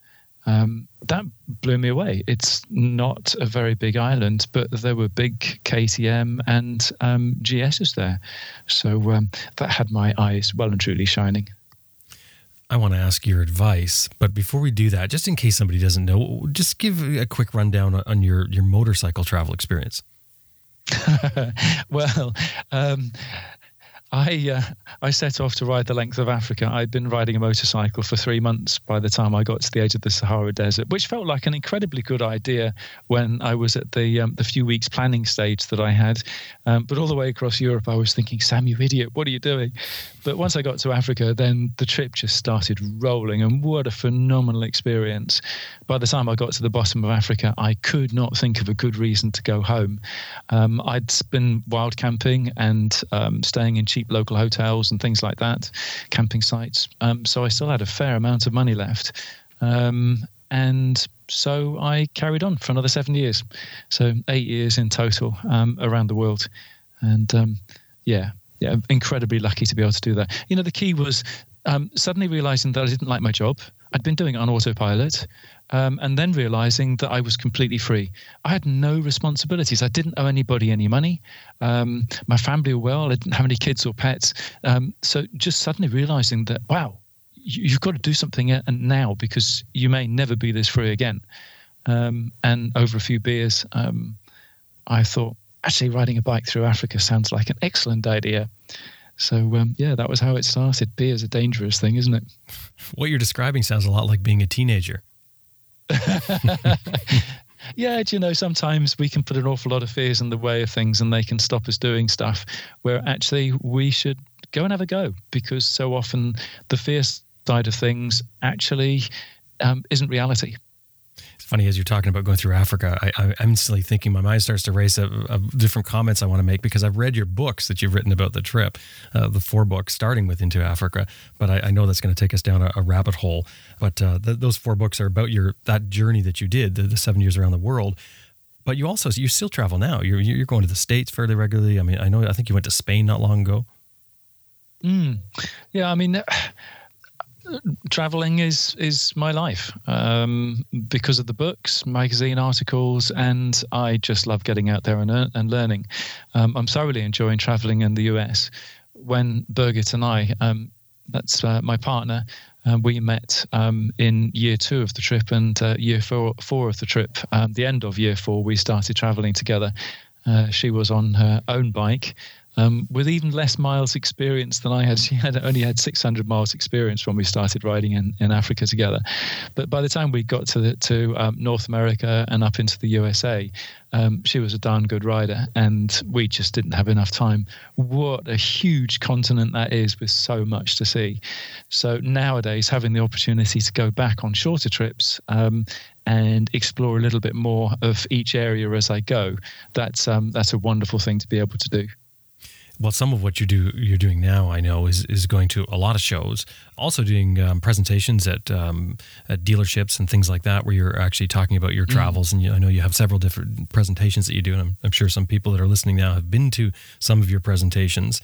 Um, that blew me away. It's not a very big island, but there were big KTM and um, GSs there. So um, that had my eyes well and truly shining. I want to ask your advice, but before we do that, just in case somebody doesn't know, just give a quick rundown on your, your motorcycle travel experience. well, um, I uh, I set off to ride the length of Africa. I'd been riding a motorcycle for three months by the time I got to the edge of the Sahara Desert, which felt like an incredibly good idea when I was at the um, the few weeks planning stage that I had. Um, but all the way across Europe, I was thinking, "Sam, you idiot! What are you doing?" But once I got to Africa, then the trip just started rolling, and what a phenomenal experience! By the time I got to the bottom of Africa, I could not think of a good reason to go home. Um, I'd been wild camping and um, staying in cheap local hotels and things like that, camping sites. Um, so I still had a fair amount of money left. Um, and so I carried on for another seven years. So eight years in total um, around the world. And um, yeah, yeah, incredibly lucky to be able to do that. You know, the key was um, suddenly realizing that I didn't like my job. I'd been doing it on autopilot um, and then realizing that I was completely free. I had no responsibilities. I didn't owe anybody any money. Um, my family were well. I didn't have any kids or pets. Um, so just suddenly realizing that, wow, you, have got to do something uh, now because you may never be this free again. Um, and over a few beers, um, I thought, actually, riding a bike through Africa sounds like an excellent idea. So um, yeah, that was how it started. Beer is a dangerous thing, isn't it? What you're describing sounds a lot like being a teenager. yeah, do you know, sometimes we can put an awful lot of fears in the way of things and they can stop us doing stuff where actually we should go and have a go because so often the fear side of things actually um, isn't reality funny as you're talking about going through Africa. I, am instantly thinking my mind starts to race of, of, different comments I want to make because I've read your books that you've written about the trip, uh, the four books starting with Into Africa. But I, I know that's going to take us down a, a rabbit hole. But uh, th- those four books are about your that journey that you did, the, the seven years around the world but you also you still travel now. You're you're going to the states fairly regularly. I mean, I know I think you went to Spain not long ago. Mm. Yeah, I mean, traveling is is my life um, because of the books, magazine articles, and I just love getting out there and and learning. Um, I'm thoroughly enjoying traveling in the US. When Birgit and I, um, that's uh, my partner, uh, we met um, in year two of the trip and uh, year four, four of the trip. Um, the end of year four, we started traveling together. Uh, she was on her own bike um, with even less miles experience than I had. She had only had 600 miles experience when we started riding in, in Africa together. But by the time we got to the, to um, North America and up into the USA, um, she was a darn good rider, and we just didn't have enough time. What a huge continent that is, with so much to see. So nowadays, having the opportunity to go back on shorter trips um, and explore a little bit more of each area as I go, that's um, that's a wonderful thing to be able to do well, some of what you do you're doing now, I know, is is going to a lot of shows, also doing um, presentations at, um, at dealerships and things like that, where you're actually talking about your mm. travels. And you, I know you have several different presentations that you do, and I'm, I'm sure some people that are listening now have been to some of your presentations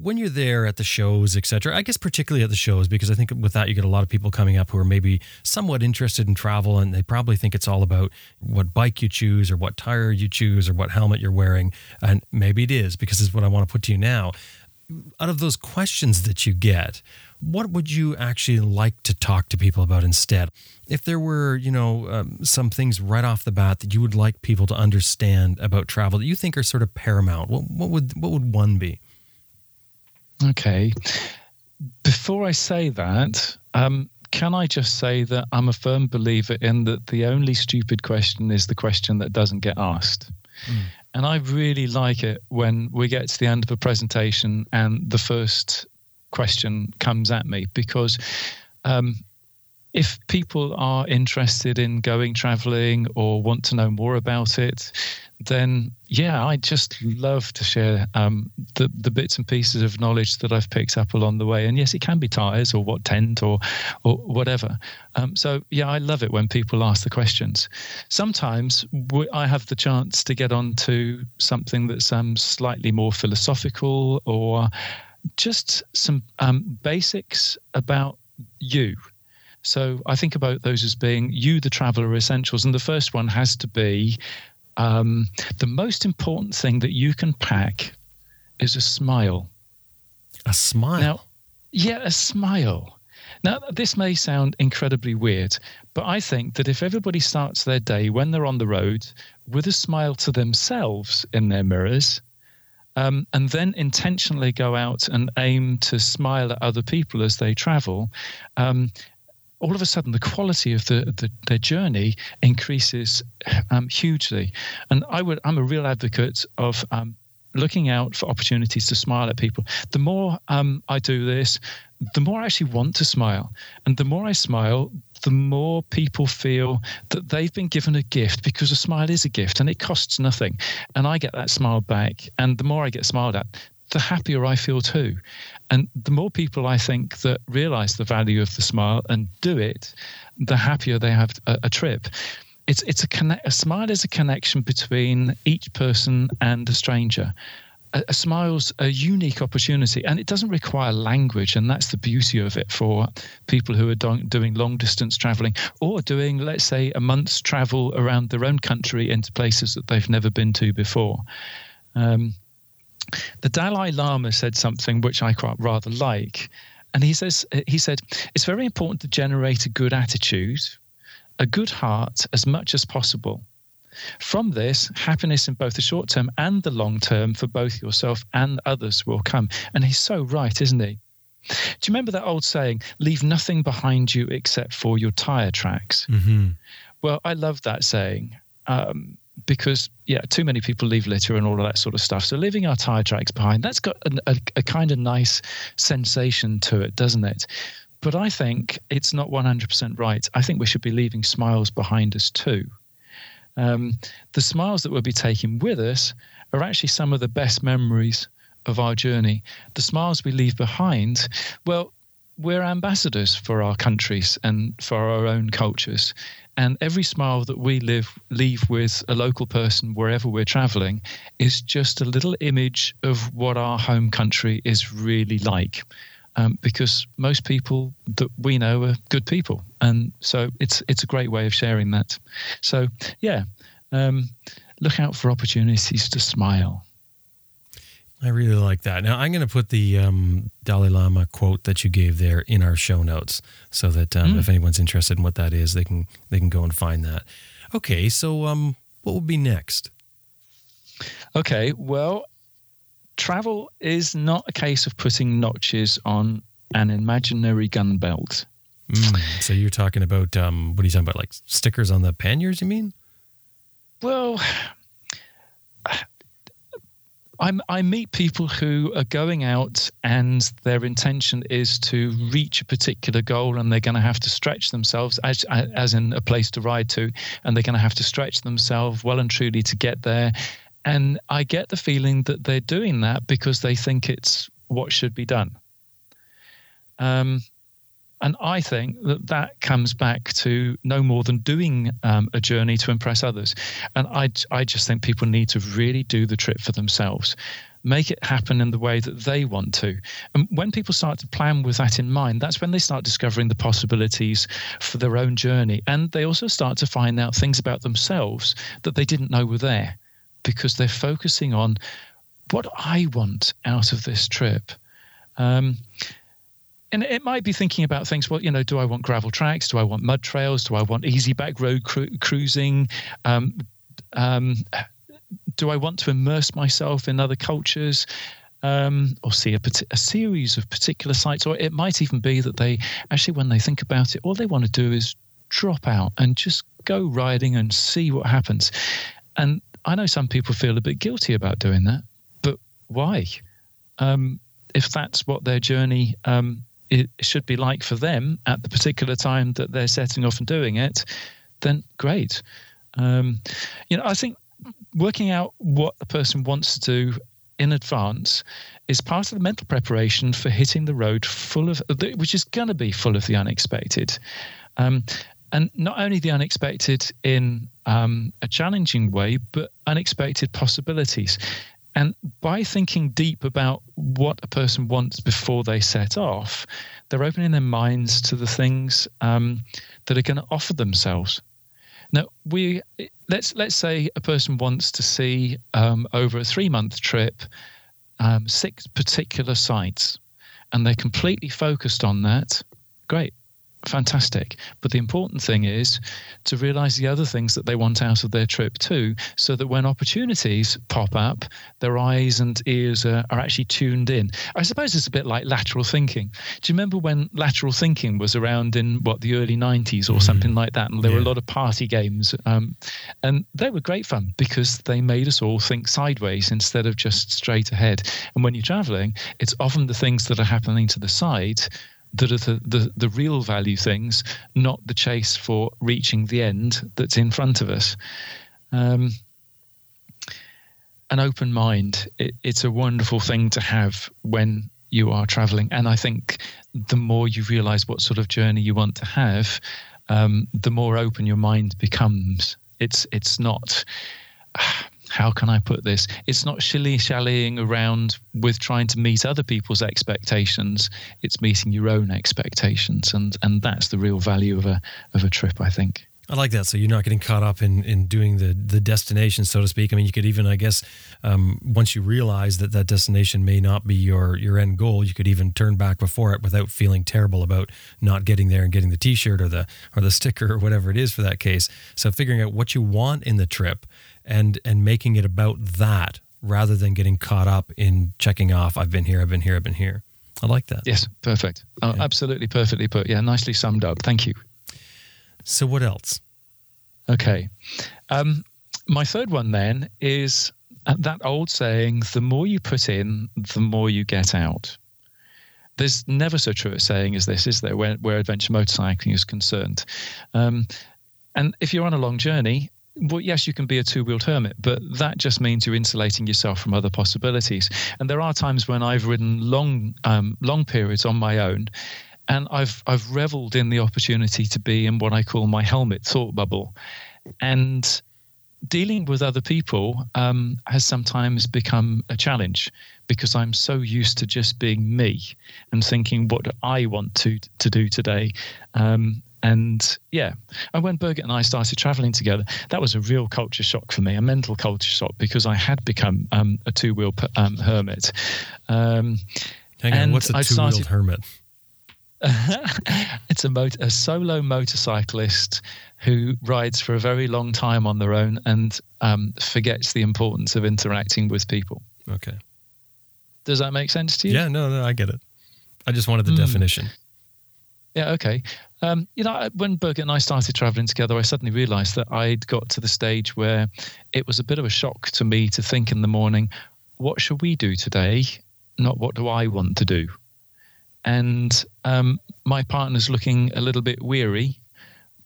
when you're there at the shows, etc., I guess particularly at the shows, because I think with that you get a lot of people coming up who are maybe somewhat interested in travel and they probably think it's all about what bike you choose or what tire you choose or what helmet you're wearing. And maybe it is, because it's what I want to put to you now. Out of those questions that you get, what would you actually like to talk to people about instead? If there were, you know, um, some things right off the bat that you would like people to understand about travel that you think are sort of paramount, what, what would what would one be? Okay. Before I say that, um, can I just say that I'm a firm believer in that the only stupid question is the question that doesn't get asked. Mm. And I really like it when we get to the end of a presentation and the first question comes at me because um, if people are interested in going traveling or want to know more about it, then yeah, I just love to share um, the the bits and pieces of knowledge that I've picked up along the way. And yes, it can be tires or what tent or or whatever. Um, so yeah, I love it when people ask the questions. Sometimes I have the chance to get on to something that's um, slightly more philosophical or just some um, basics about you so I think about those as being you, the traveler essentials. And the first one has to be um, the most important thing that you can pack is a smile. A smile? Now, yeah, a smile. Now, this may sound incredibly weird, but I think that if everybody starts their day when they're on the road with a smile to themselves in their mirrors, um, and then intentionally go out and aim to smile at other people as they travel, um, all of a sudden the quality of the, the their journey increases um, hugely. And I would I'm a real advocate of um, looking out for opportunities to smile at people. The more um, I do this, the more I actually want to smile, and the more I smile, the more people feel that they've been given a gift because a smile is a gift and it costs nothing. And I get that smile back. And the more I get smiled at, the happier I feel too. And the more people I think that realize the value of the smile and do it, the happier they have a, a trip. It's it's a connect. A smile is a connection between each person and a stranger. A, smile's a unique opportunity, and it doesn't require language, and that's the beauty of it for people who are do- doing long distance traveling or doing, let's say, a month's travel around their own country into places that they've never been to before. Um, the Dalai Lama said something which I quite rather like. And he says he said it's very important to generate a good attitude, a good heart as much as possible. From this, happiness in both the short term and the long term for both yourself and others will come. And he's so right, isn't he? Do you remember that old saying, leave nothing behind you except for your tire tracks? Mm-hmm. Well, I love that saying. Um, because yeah, too many people leave litter and all of that sort of stuff. So leaving our tire tracks behind, that's got a, a, a kind of nice sensation to it, doesn't it? But I think it's not 100% right. I think we should be leaving smiles behind us too. Um, the smiles that we'll be taking with us are actually some of the best memories of our journey. The smiles we leave behind, well, we're ambassadors for our countries and for our own cultures. And every smile that we live leave with a local person wherever we're traveling is just a little image of what our home country is really like. Um, because most people that we know are good people, and so it's it's a great way of sharing that. So yeah, um, look out for opportunities to smile. I really like that. Now I'm going to put the um, Dalai Lama quote that you gave there in our show notes, so that um, mm. if anyone's interested in what that is, they can they can go and find that. Okay, so um, what would be next? Okay, well, travel is not a case of putting notches on an imaginary gun belt. Mm, so you're talking about um, what are you talking about? Like stickers on the panniers? You mean? Well, I'm, I meet people who are going out and their intention is to reach a particular goal and they're going to have to stretch themselves as, as in a place to ride to and they're going to have to stretch themselves well and truly to get there. And i get the feeling that they're doing that because they think it's what should be done. Um, and I think that that comes back to no more than doing um, a journey to impress others. And I, I just think people need to really do the trip for themselves, make it happen in the way that they want to. And when people start to plan with that in mind, that's when they start discovering the possibilities for their own journey. And they also start to find out things about themselves that they didn't know were there because they're focusing on what I want out of this trip. Um, and it might be thinking about things. Well, you know, do I want gravel tracks? Do I want mud trails? Do I want easy back road cru- cruising? Um, um, do I want to immerse myself in other cultures? um, or see a, a series of particular sites, or it might even be that they actually, when they think about it, all they want to do is drop out and just go riding and see what happens. And I know some people feel a bit guilty about doing that, but why? Um, if that's what their journey um, it should be like for them at the particular time that they're setting off and doing it, then great. Um, you know, I think working out what a person wants to do in advance is part of the mental preparation for hitting the road full of, which is going to be full of the unexpected. Um, and not only the unexpected in um, a challenging way, but unexpected possibilities. And by thinking deep about what a person wants before they set off, they're opening their minds to the things um, that are going to offer themselves. Now, we let's let's say a person wants to see um, over a three month trip um, six particular sites, and they're completely focused on that. Great, fantastic. But the important thing is to realize the other things that they want out of their trip too, so that when opportunities pop up, their eyes and ears are, are actually tuned in. I suppose it's a bit like lateral thinking. Do you remember when lateral thinking was around in what the early 90s or mm. something like that? And there yeah. were a lot of party games. Um, and they were great fun because they made us all think sideways instead of just straight ahead. And when you're traveling, it's often the things that are happening to the side that are the, the, the real value things, not the chase for reaching the end that's in front of us. Um, an open mind, it, it's a wonderful thing to have when you are traveling. And I think the more you realize what sort of journey you want to have, um, the more open your mind becomes. It's it's not how can I put this? It's not shilly shallying around with trying to meet other people's expectations. It's meeting your own expectations, and and that's the real value of a of a trip, I think. I like that. So you're not getting caught up in, in doing the the destination, so to speak. I mean, you could even, I guess, um, once you realize that that destination may not be your your end goal, you could even turn back before it without feeling terrible about not getting there and getting the T-shirt or the or the sticker or whatever it is for that case. So figuring out what you want in the trip and and making it about that rather than getting caught up in checking off I've been here, I've been here, I've been here. I like that. Yes, perfect. Oh, yeah. Absolutely perfectly put. Yeah, nicely summed up. Thank you. So what else? Okay. Um, my third one then is that old saying, the more you put in, the more you get out. There's never so true a saying as this, is there, where, where adventure motorcycling is concerned. Um, and if you're on a long journey, well, yes, you can be a two wheeled hermit, but that just means you're insulating yourself from other possibilities. And there are times when I've ridden long, um, long periods on my own, and I've I've revelled in the opportunity to be in what I call my helmet thought bubble, and dealing with other people um, has sometimes become a challenge because I'm so used to just being me and thinking what I want to to do today. Um, and yeah, and when Birgit and I started traveling together, that was a real culture shock for me, a mental culture shock, because I had become um, a two wheel um, hermit. Um, Hang on, what's a two wheeled hermit? it's a, motor, a solo motorcyclist who rides for a very long time on their own and um, forgets the importance of interacting with people. Okay. Does that make sense to you? Yeah, no, no, I get it. I just wanted the mm. definition. Yeah, okay. Um, you know, when Birgit and I started traveling together, I suddenly realized that I'd got to the stage where it was a bit of a shock to me to think in the morning, what should we do today? Not what do I want to do? And um, my partner's looking a little bit weary.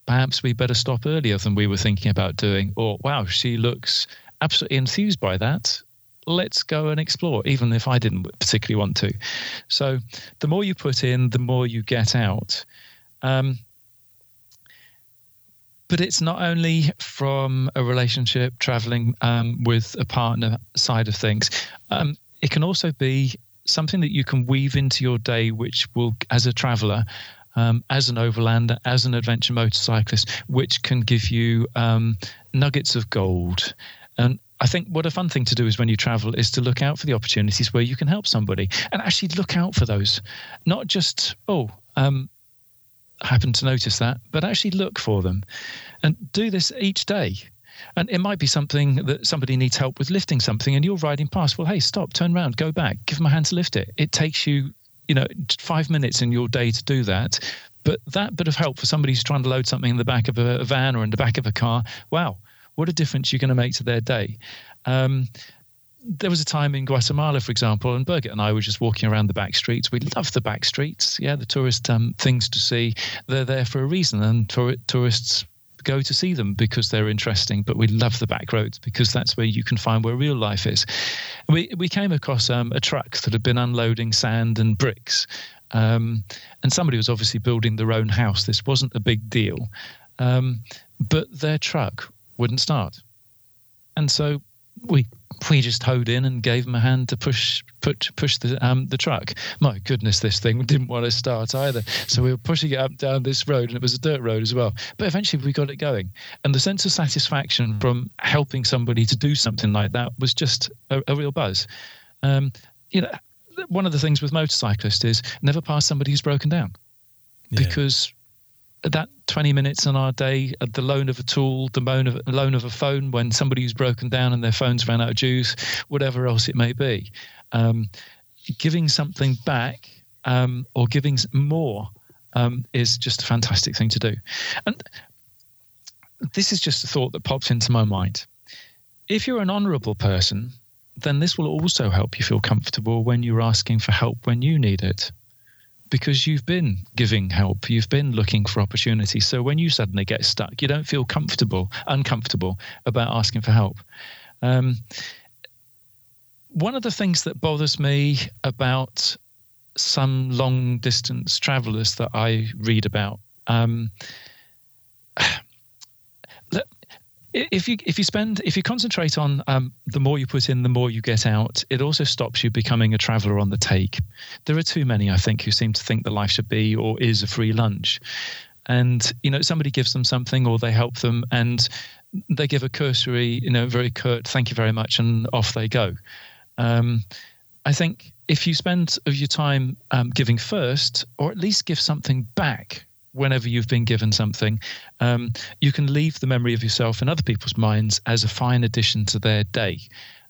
Perhaps we better stop earlier than we were thinking about doing. Or, wow, she looks absolutely enthused by that let's go and explore, even if I didn't particularly want to. So the more you put in, the more you get out. Um, but it's not only from a relationship, traveling um, with a partner side of things. Um, it can also be something that you can weave into your day, which will, as a traveler, um, as an overlander, as an adventure motorcyclist, which can give you um, nuggets of gold. And I think what a fun thing to do is when you travel is to look out for the opportunities where you can help somebody and actually look out for those. Not just, oh, um, happen to notice that, but actually look for them and do this each day. And it might be something that somebody needs help with lifting something, and you're riding past. Well, hey, stop, turn around, go back, give them a hand to lift it. It takes you, you know, five minutes in your day to do that. But that bit of help for somebody who's trying to load something in the back of a van or in the back of a car, wow, what a difference you're going to make to their day. Um, there was a time in Guatemala, for example, and Birgit and I were just walking around the back streets. We love the back streets. Yeah, the tourist um, things to see. They're there for a reason, and tour- tourists go to see them because they're interesting. But we love the back roads because that's where you can find where real life is. We we came across um, a truck that had been unloading sand and bricks, um, and somebody was obviously building their own house. This wasn't a big deal, um, but their truck wouldn't start, and so we we just hoed in and gave him a hand to push push push the um the truck. My goodness, this thing didn't want to start either. So we were pushing it up down this road, and it was a dirt road as well. But eventually, we got it going, and the sense of satisfaction from helping somebody to do something like that was just a, a real buzz. Um, you know, one of the things with motorcyclists is never pass somebody who's broken down, Yeah. because that 20 minutes on our day at the loan of a tool, the loan of, loan of a phone when somebody who's broken down and their phone's ran out of juice, whatever else it may be. Um, giving something back um, or giving more um, is just a fantastic thing to do. And this is just a thought that pops into my mind. If you're an honorable person, then this will also help you feel comfortable when you're asking for help when you need it because you've been giving help, you've been looking for opportunities. So when you suddenly get stuck, you don't feel comfortable, uncomfortable about asking for help. Um, one of the things that bothers me about some long distance travelers that I read about. Um, if you if you spend if you concentrate on um, the more you put in, the more you get out. It also stops you becoming a traveller on the take. There are too many, I think, who seem to think that life should be or is a free lunch, and you know somebody gives them something or they help them and they give a cursory, you know, very curt thank you very much, and off they go. Um, I think if you spend of your time um, giving first, or at least give something back whenever you've been given something, um, you can leave the memory of yourself in other people's minds as a fine addition to their day.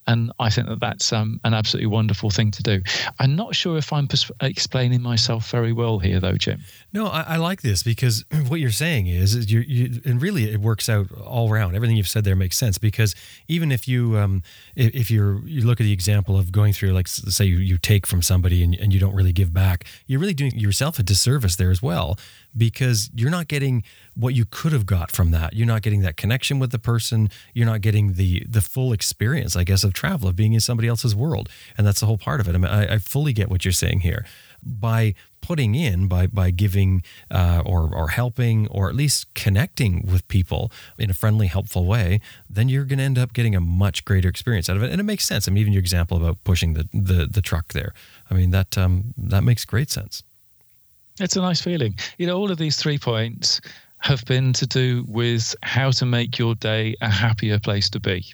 And I think that that's um, an absolutely wonderful thing to do. I'm not sure if I'm explaining myself very well here, though, Jim. No, I, I like this because what you're saying is, is you, you, and really it works out all around. Everything you've said there makes sense because even if you, um, if, if you're, you look at the example of going through, like say you, you take from somebody and, and you don't really give back, you're really doing yourself a disservice there as well because you're not getting what you could have got from that. You're not getting that connection with the person. You're not getting the the full experience, I guess, of travel of being in somebody else's world, and that's the whole part of it. I, mean, I, I fully get what you're saying here by putting in by by giving uh, or or helping or at least connecting with people in a friendly helpful way then you're going to end up getting a much greater experience out of it and it makes sense i mean even your example about pushing the the, the truck there i mean that um, that makes great sense It's a nice feeling. You know, all of these three points have been to do with how to make your day a happier place to be.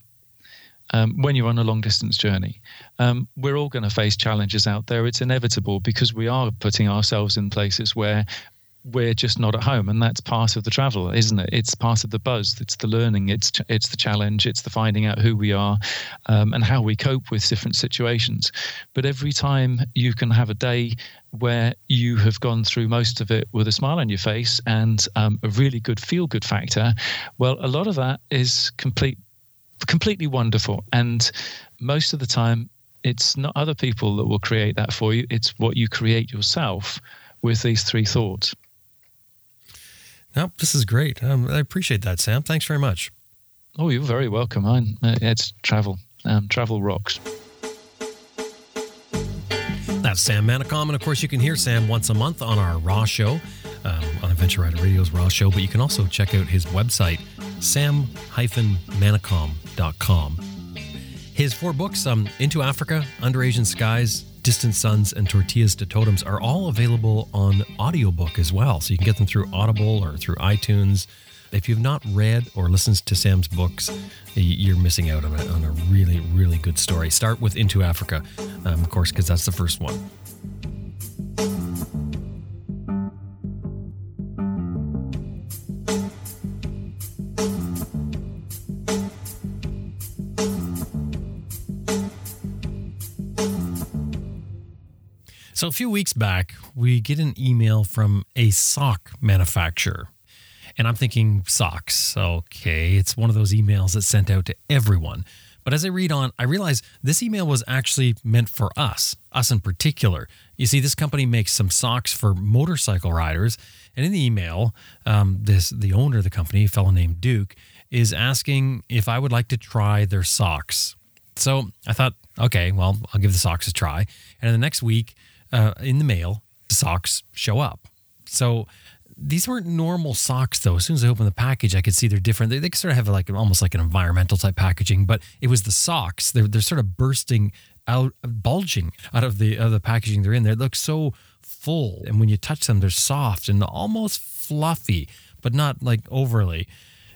Um, when you're on a long distance journey, um, we're all going to face challenges out there. It's inevitable because we are putting ourselves in places where we're just not at home, and that's part of the travel, isn't it? It's part of the buzz. It's the learning. It's ch- it's the challenge. It's the finding out who we are, um, and how we cope with different situations. But every time you can have a day where you have gone through most of it with a smile on your face and um, a really good feel good factor, well, a lot of that is complete, completely wonderful. And most of the time, it's not other people that will create that for you. It's what you create yourself with these three thoughts. No this is great um, i appreciate that sam thanks very much Oh, you're very welcome. I, uh, it's travel. Um, travel rocks. That's Sam Manicom. And of course, you can hear Sam once a month on our Raw show, um, on Adventure Rider Radio's Raw show. But you can also check out his website, sam-manicom.com. His four books, um, Into Africa, Under Asian Skies, Distant Suns, and Tortillas to Totems, are all available on audiobook as well. So you can get them through Audible or through iTunes. If you've not read or listened to Sam's books, you're missing out on a, on a really, really good story. Start with Into Africa, um, of course, because that's the first one. So, a few weeks back, we get an email from a sock manufacturer. And I'm thinking socks. Okay, it's one of those emails that's sent out to everyone. But as I read on, I realize this email was actually meant for us, us in particular. You see, this company makes some socks for motorcycle riders. And in the email, um, this the owner of the company, a fellow named Duke, is asking if I would like to try their socks. So I thought, okay, well, I'll give the socks a try. And in the next week, uh, in the mail, socks show up. So these weren't normal socks though. As soon as I opened the package, I could see they're different. They, they sort of have like almost like an environmental type packaging, but it was the socks. They're they're sort of bursting out, bulging out of the of the packaging they're in. They look so full, and when you touch them, they're soft and almost fluffy, but not like overly.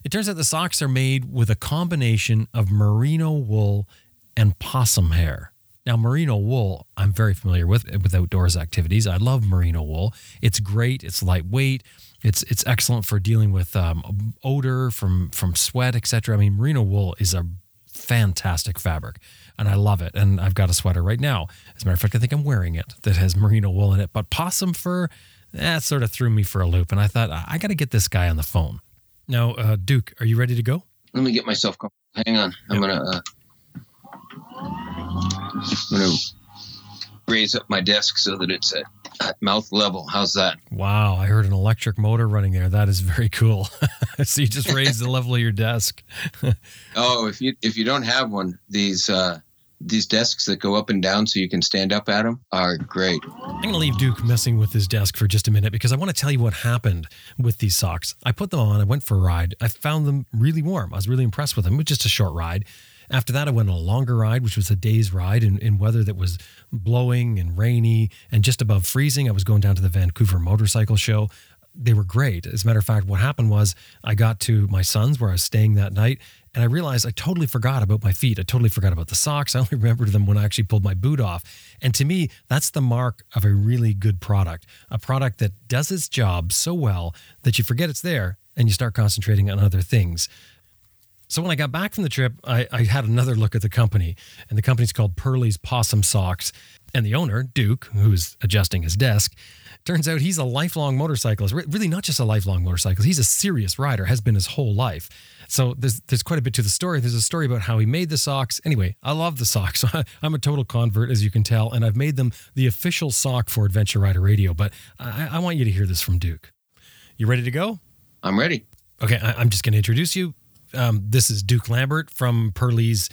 It turns out the socks are made with a combination of merino wool and possum hair. Now, merino wool, I'm very familiar with with outdoors activities. I love merino wool. It's great. It's lightweight. It's it's excellent for dealing with um, odor from from sweat, etc. I mean, merino wool is a fantastic fabric, and I love it. And I've got a sweater right now. As a matter of fact, I think I'm wearing it that has merino wool in it. But possum fur, that sort of threw me for a loop. And I thought I got to get this guy on the phone. Now, uh, Duke, are you ready to go? Let me get myself. Hang on. I'm yep. gonna. Uh I'm going to raise up my desk so that it's at, at, mouth level. How's that? Wow, I heard an electric motor running there. That is very cool. so you just raised the level of your desk. oh, if you if you don't have one, these uh, these desks that go up and down so you can stand up at them are great. I'm going to leave Duke messing with his desk for just a minute because I want to tell you what happened with these socks. I put them on, I went for a ride. I found them really warm. I was really impressed with them. It was just a short ride. After that, I went on a longer ride, which was a day's ride in, in weather that was blowing and rainy and just above freezing. I was going down to the Vancouver Motorcycle Show. They were great. As a matter of fact, what happened was I got to my son's where I was staying that night, and I realized I totally forgot about my feet. I totally forgot about the socks. I only remembered them when I actually pulled my boot off. And to me, that's the mark of a really good product a product that does its job so well that you forget it's there and you start concentrating on other things. So when I got back from the trip, I, I, had another look at the company, and the company's called Pearly's Possum Socks. And the owner, Duke, who's adjusting his desk, turns out he's a lifelong motorcyclist. Really, not just a lifelong motorcyclist. He's a serious rider, has been his whole life. So there's there's quite a bit to the story. There's a story about how he made the socks. Anyway, I love the socks. I'm a total convert, as you can tell, and I've made them the official sock for Adventure Rider Radio. But I, I want you to hear this from Duke. You ready to go? I'm ready. Okay, I, I'm just going to introduce you um, this is Duke Lambert from Pearly's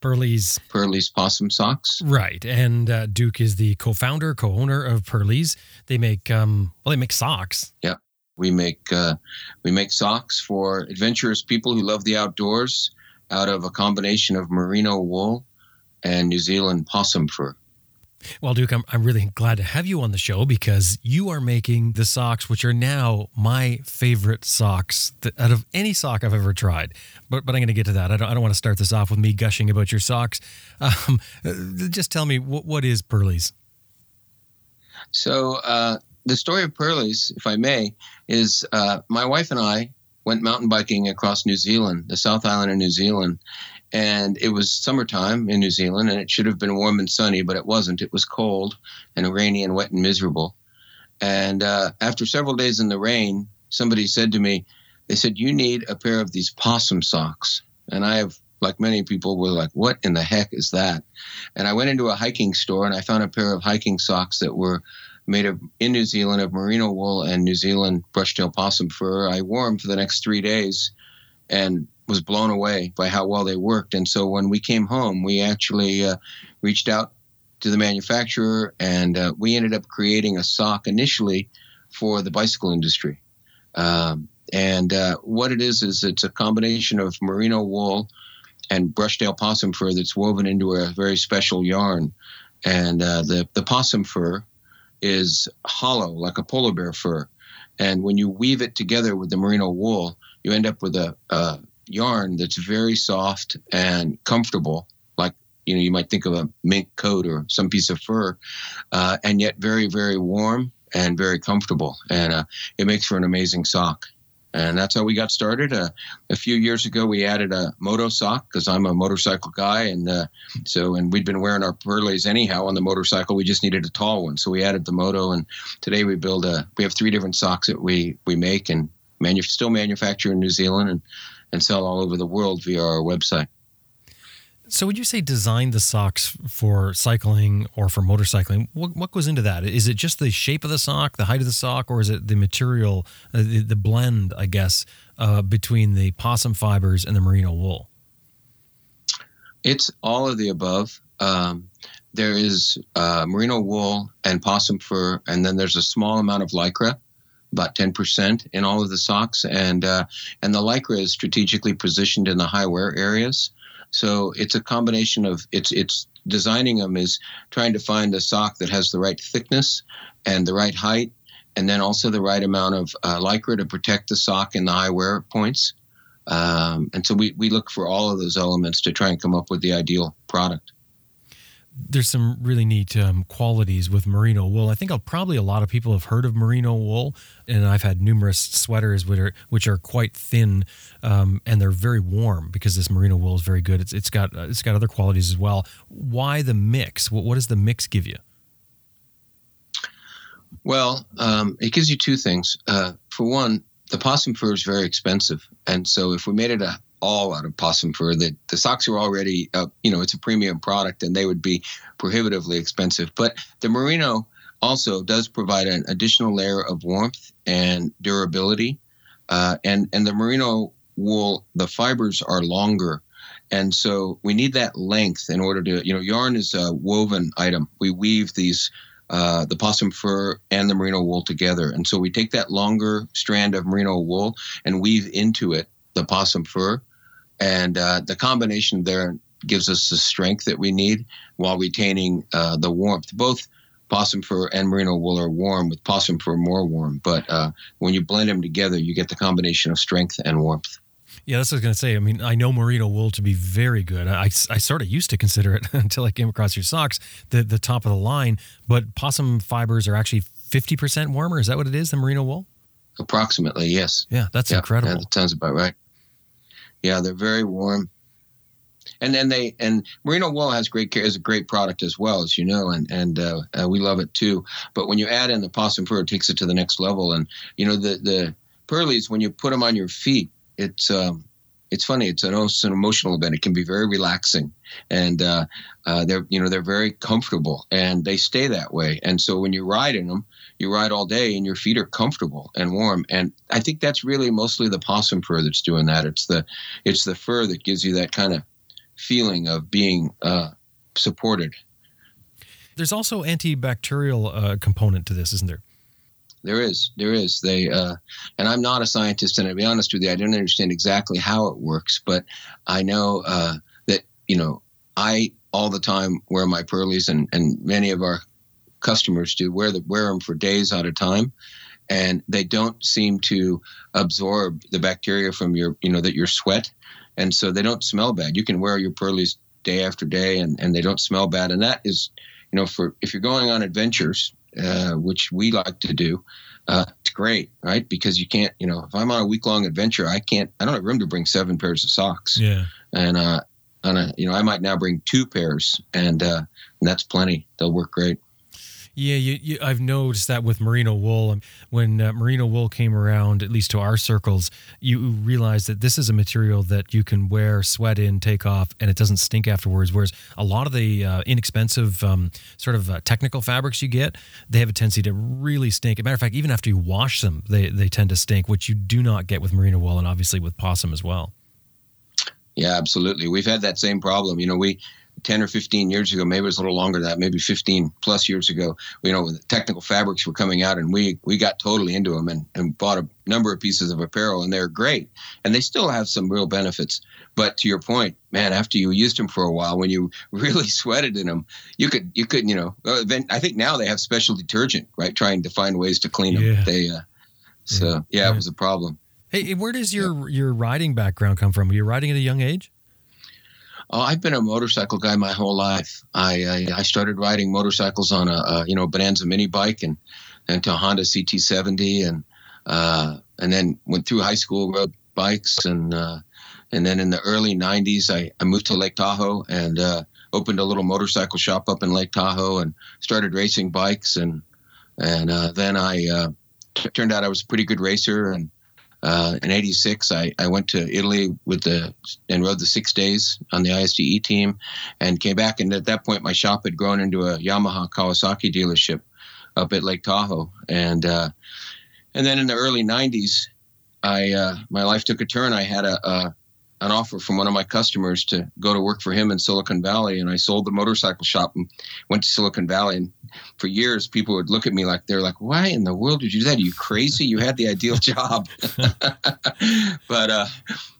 Pearly's Pearly's Possum Socks. Right, and uh, Duke is the co-founder, co-owner of Pearly's. They make um, well, they make socks. Yeah, we make uh, we make socks for adventurous people who love the outdoors out of a combination of merino wool and New Zealand possum fur. Well, Duke, I'm, I'm really glad to have you on the show because you are making the socks, which are now my favorite socks that, out of any sock I've ever tried. But, but I'm going to get to that. I don't, I don't want to start this off with me gushing about your socks. Um, just tell me, what, what is Pearly's? So, uh, the story of Pearly's, if I may, is uh, my wife and I went mountain biking across New Zealand, the South Island of New Zealand, and it was summertime in New Zealand, and it should have been warm and sunny, but it wasn't. It was cold and rainy and wet and miserable. And uh, after several days in the rain, somebody said to me, "They said you need a pair of these possum socks." And I have, like many people, were like, "What in the heck is that?" And I went into a hiking store and I found a pair of hiking socks that were made of in New Zealand of merino wool and New Zealand brushtail possum fur. I wore them for the next three days, and was blown away by how well they worked. And so when we came home, we actually uh, reached out to the manufacturer and uh, we ended up creating a sock initially for the bicycle industry. Um, and uh, what it is is it's a combination of merino wool and brushtail possum fur that's woven into a very special yarn. And uh, the the possum fur is hollow like a polar bear fur. And when you weave it together with the merino wool, you end up with a, a yarn that's very soft and comfortable, like you know you might think of a mink coat or some piece of fur, uh, and yet very very warm and very comfortable, and uh, it makes for an amazing sock. and that's how we got started. Uh, a few years ago, we added a moto sock because I'm a motorcycle guy, and uh, so and we'd been wearing our Perleys anyhow on the motorcycle. We just needed a tall one, so we added the moto. And today we build a. We have three different socks that we we make and manu- still manufacture in New Zealand and and sell all over the world via our website. So, would you say design the socks for cycling or for motorcycling? What, what goes into that? Is it just the shape of the sock, the height of the sock, or is it the material, uh, the, the blend, I guess, uh, between the possum fibers and the merino wool? It's all of the above. Um, there is uh, merino wool and possum fur, and then there's a small amount of lycra, about 10% in all of the socks. And, uh, and the lycra is strategically positioned in the high wear areas. So it's a combination of it's it's designing them is trying to find a sock that has the right thickness and the right height, and then also the right amount of uh, lycra to protect the sock in the high wear points. Um, and so we, we look for all of those elements to try and come up with the ideal product there's some really neat um, qualities with merino wool. I think I'll, probably a lot of people have heard of merino wool, and I've had numerous sweaters which are which are quite thin, um, and they're very warm because this merino wool is very good. It's it's got it's got other qualities as well. Why the mix? What, what does the mix give you? Well, um, it gives you two things. Uh, for one, the possum fur is very expensive, and so if we made it a all out of possum fur. That the socks are already, uh, you know, it's a premium product, and they would be prohibitively expensive. But the merino also does provide an additional layer of warmth and durability, uh, and and the merino wool, the fibers are longer. And so we need that length in order to, you know, yarn is a woven item. We weave these uh, the possum fur and the merino wool together. And so we take that longer strand of merino wool and weave into it the possum fur, and uh, the combination there gives us the strength that we need while retaining uh, the warmth. Both possum fur and merino wool are warm, with possum fur more warm. But uh, when you blend them together, you get the combination of strength and warmth. Yeah, that's what I was going to say. I mean, I know merino wool to be very good. I, I sort of used to consider it until I came across your socks, the, the top of the line. But possum fibers are actually 50% warmer. Is that what it is, the merino wool? Approximately, yes. Yeah, that's incredible. Yeah, that sounds about right. Yeah, they're very warm. And then they and merino wool has great care is a great product as well as you know and and uh, uh, we love it too. But when you add in the possum fur, it takes it to the next level. And you know the the Perleys when you put them on your feet, it's um, it's funny. It's an, also an emotional event. It can be very relaxing, and uh, uh, they're you know they're very comfortable, and they stay that way. And so when you ride in them, you ride all day, and your feet are comfortable and warm. And I think that's really mostly the possum fur that's doing that. It's the it's the fur that gives you that kind of feeling of being uh, supported. There's also antibacterial uh, component to this, isn't there? There is, there is. They uh, and I'm not a scientist, and to be honest with you, I don't understand exactly how it works, but I know uh, that you know I all the time wear my Perleys, and and many of our customers do wear the wear them for days at a time, and they don't seem to absorb the bacteria from your you know that your sweat, and so they don't smell bad. You can wear your Perleys day after day, and and they don't smell bad, and that is you know for if you're going on adventures uh, which we like to do, uh, it's great, right? Because you can't, you know, if I'm on a week long adventure, I can't, I don't have room to bring seven pairs of socks. Yeah. And, uh, on a, you know, I might now bring two pairs, and, uh, and that's plenty. They'll work great. Yeah, you, you, I've noticed that with merino wool. When uh, merino wool came around, at least to our circles, you realize that this is a material that you can wear, sweat in, take off, and it doesn't stink afterwards. Whereas a lot of the uh, inexpensive um, sort of uh, technical fabrics you get, they have a tendency to really stink. As a matter of fact, even after you wash them, they, they tend to stink, which you do not get with merino wool and obviously with possum as well. Yeah, absolutely. We've had that same problem. You know, we 10 or 15 years ago, maybe it was a little longer than that, maybe 15 plus years ago, you know, the technical fabrics were coming out and we, we got totally into them and, and bought a number of pieces of apparel and they're great. And they still have some real benefits. But to your point, man, after you used them for a while, when you really sweated in them, you could, you could, you know, I think now they have special detergent, right? Trying to find ways to clean them. Yeah. They, uh, so yeah, yeah, it was a problem. Hey, where does your, your riding background come from? Were you riding at a young age? Oh, I've been a motorcycle guy my whole life. I I, I started riding motorcycles on a, a, you know Bonanza mini bike and and to a Honda CT70 and uh, and then went through high school, rode bikes, and uh, and then in the early '90s, I, I moved to Lake Tahoe and uh, opened a little motorcycle shop up in Lake Tahoe and started racing bikes, and and uh, then I uh, turned out I was a pretty good racer, and uh, in '86, I, I went to Italy with the and rode the six days on the ISDE team, and came back. And at that point, my shop had grown into a Yamaha Kawasaki dealership up at Lake Tahoe, and uh, and then in the early '90s, I uh, my life took a turn. I had a, a an offer from one of my customers to go to work for him in Silicon Valley, and I sold the motorcycle shop and went to Silicon Valley. And for years, people would look at me like they're like, "Why in the world did you do that? Are you crazy? You had the ideal job." but uh,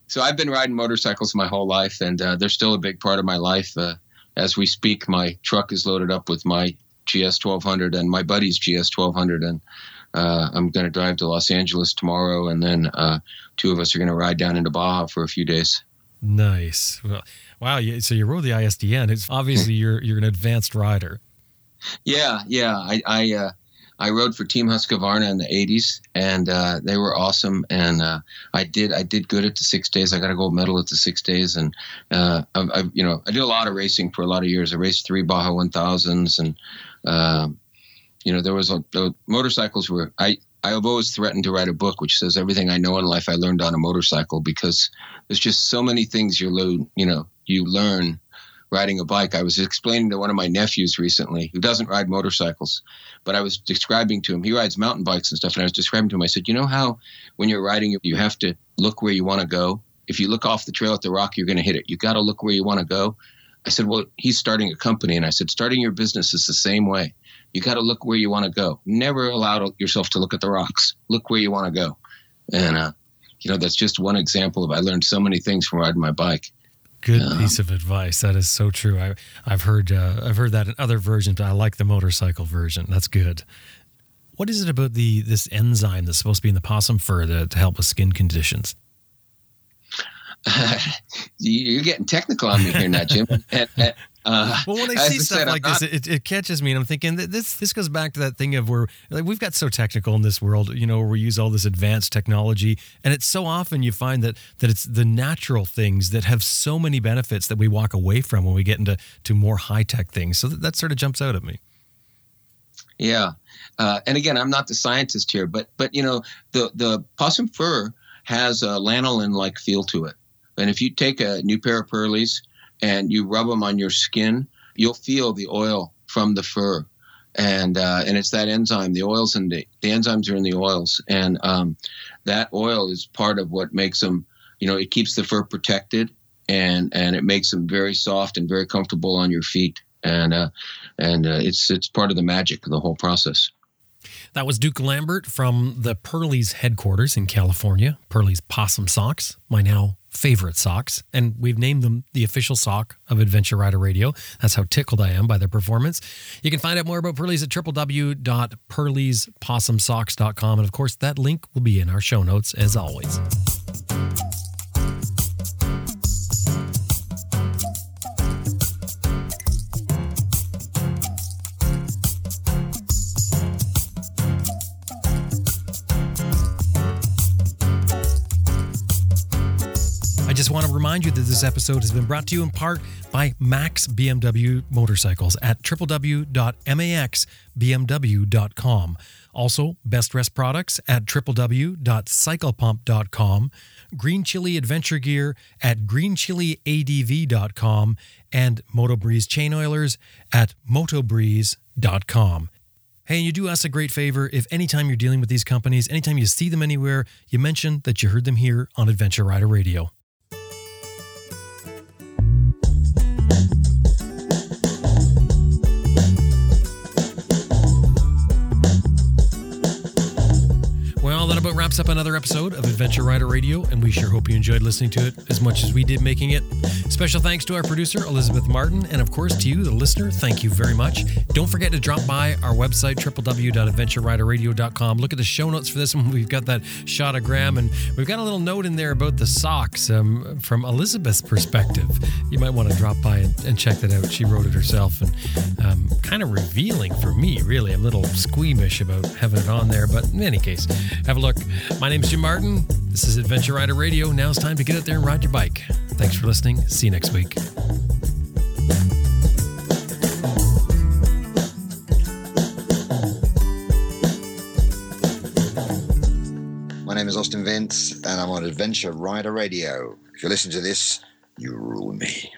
so I've been riding motorcycles my whole life, and uh, they're still a big part of my life. Uh, as we speak, my truck is loaded up with my GS 1200 and my buddy's GS 1200, and uh, I'm going to drive to Los Angeles tomorrow, and then uh, two of us are going to ride down into Baja for a few days. Nice. Well, wow. So you rode the ISDE. It's obviously you're you're an advanced rider. Yeah, yeah. I I, uh, I rode for Team Husqvarna in the '80s, and uh, they were awesome. And uh, I did I did good at the six days. I got a gold medal at the six days, and uh, I, I, you know I did a lot of racing for a lot of years. I raced three Baja 1000s, and um, you know there was a, the motorcycles were I I've always threatened to write a book which says everything I know in life I learned on a motorcycle because there's just so many things you learn, you know, you learn riding a bike. I was explaining to one of my nephews recently who doesn't ride motorcycles, but I was describing to him, he rides mountain bikes and stuff. And I was describing to him, I said, you know how when you're riding, you have to look where you want to go. If you look off the trail at the rock, you're going to hit it. You got to look where you want to go. I said, well, he's starting a company. And I said, starting your business is the same way. You got to look where you want to go. Never allow yourself to look at the rocks. Look where you want to go. And, uh, you know, that's just one example of I learned so many things from riding my bike. Good piece of advice. That is so true. I, I've heard uh, I've heard that in other versions, but I like the motorcycle version. That's good. What is it about the this enzyme that's supposed to be in the possum fur to, to help with skin conditions? you're getting technical on me here now, Jim. and, uh, well, when I see stuff said, like this, it, it, catches me, and I'm thinking that this this goes back to that thing of where like we've got so technical in this world, you know, where we use all this advanced technology, and it's so often you find that that it's the natural things that have so many benefits that we walk away from when we get into to more high tech things. So that, that sort of jumps out at me. Yeah, uh, and again, I'm not the scientist here, but but you know, the the possum fur has a lanolin like feel to it, and if you take a new pair of pearlies and you rub them on your skin, you'll feel the oil from the fur. And uh, and it's that enzyme. The oils and the, the enzymes are in the oils, and um, that oil is part of what makes them. You know, it keeps the fur protected, and and it makes them very soft and very comfortable on your feet. And uh, and uh, it's it's part of the magic of the whole process. That was Duke Lambert from the Pearly's headquarters in California. Pearly's Possum Socks, my now favorite socks, and we've named them the official sock of Adventure Rider Radio. That's how tickled I am by their performance. You can find out more about Pearly's at www.pearlyspossumsocks.com. And of course, that link will be in our show notes as always. Remind you that this episode has been brought to you in part by Max BMW Motorcycles at www.maxbmw.com. Also, Best Rest products at www.cyclepump.com, Green Chili Adventure Gear at greenchiliadv.com, and MotoBreeze chain oilers at motobreeze.com. Hey, and you do us a great favor if anytime you're dealing with these companies, anytime you see them anywhere, you mention that you heard them here on Adventure Rider Radio. Wraps up another episode of Adventure Rider Radio, and we sure hope you enjoyed listening to it as much as we did making it. Special thanks to our producer, Elizabeth Martin, and of course to you, the listener. Thank you very much. Don't forget to drop by our website, www.adventureriderradio.com. Look at the show notes for this one. We've got that shot of Graham, and we've got a little note in there about the socks um, from Elizabeth's perspective. You might want to drop by and, and, check that out. She wrote it herself, and um, kind of revealing for me, really. I'm a little squeamish about having it on there, but in any case, have a look. My name's Jim Martin. This is Adventure Rider Radio. Now it's time to get out there and ride your bike. Thanks for listening. See you next week. My name is Austin Vince, and I'm on Adventure Rider Radio. If you listen to this, you rule me.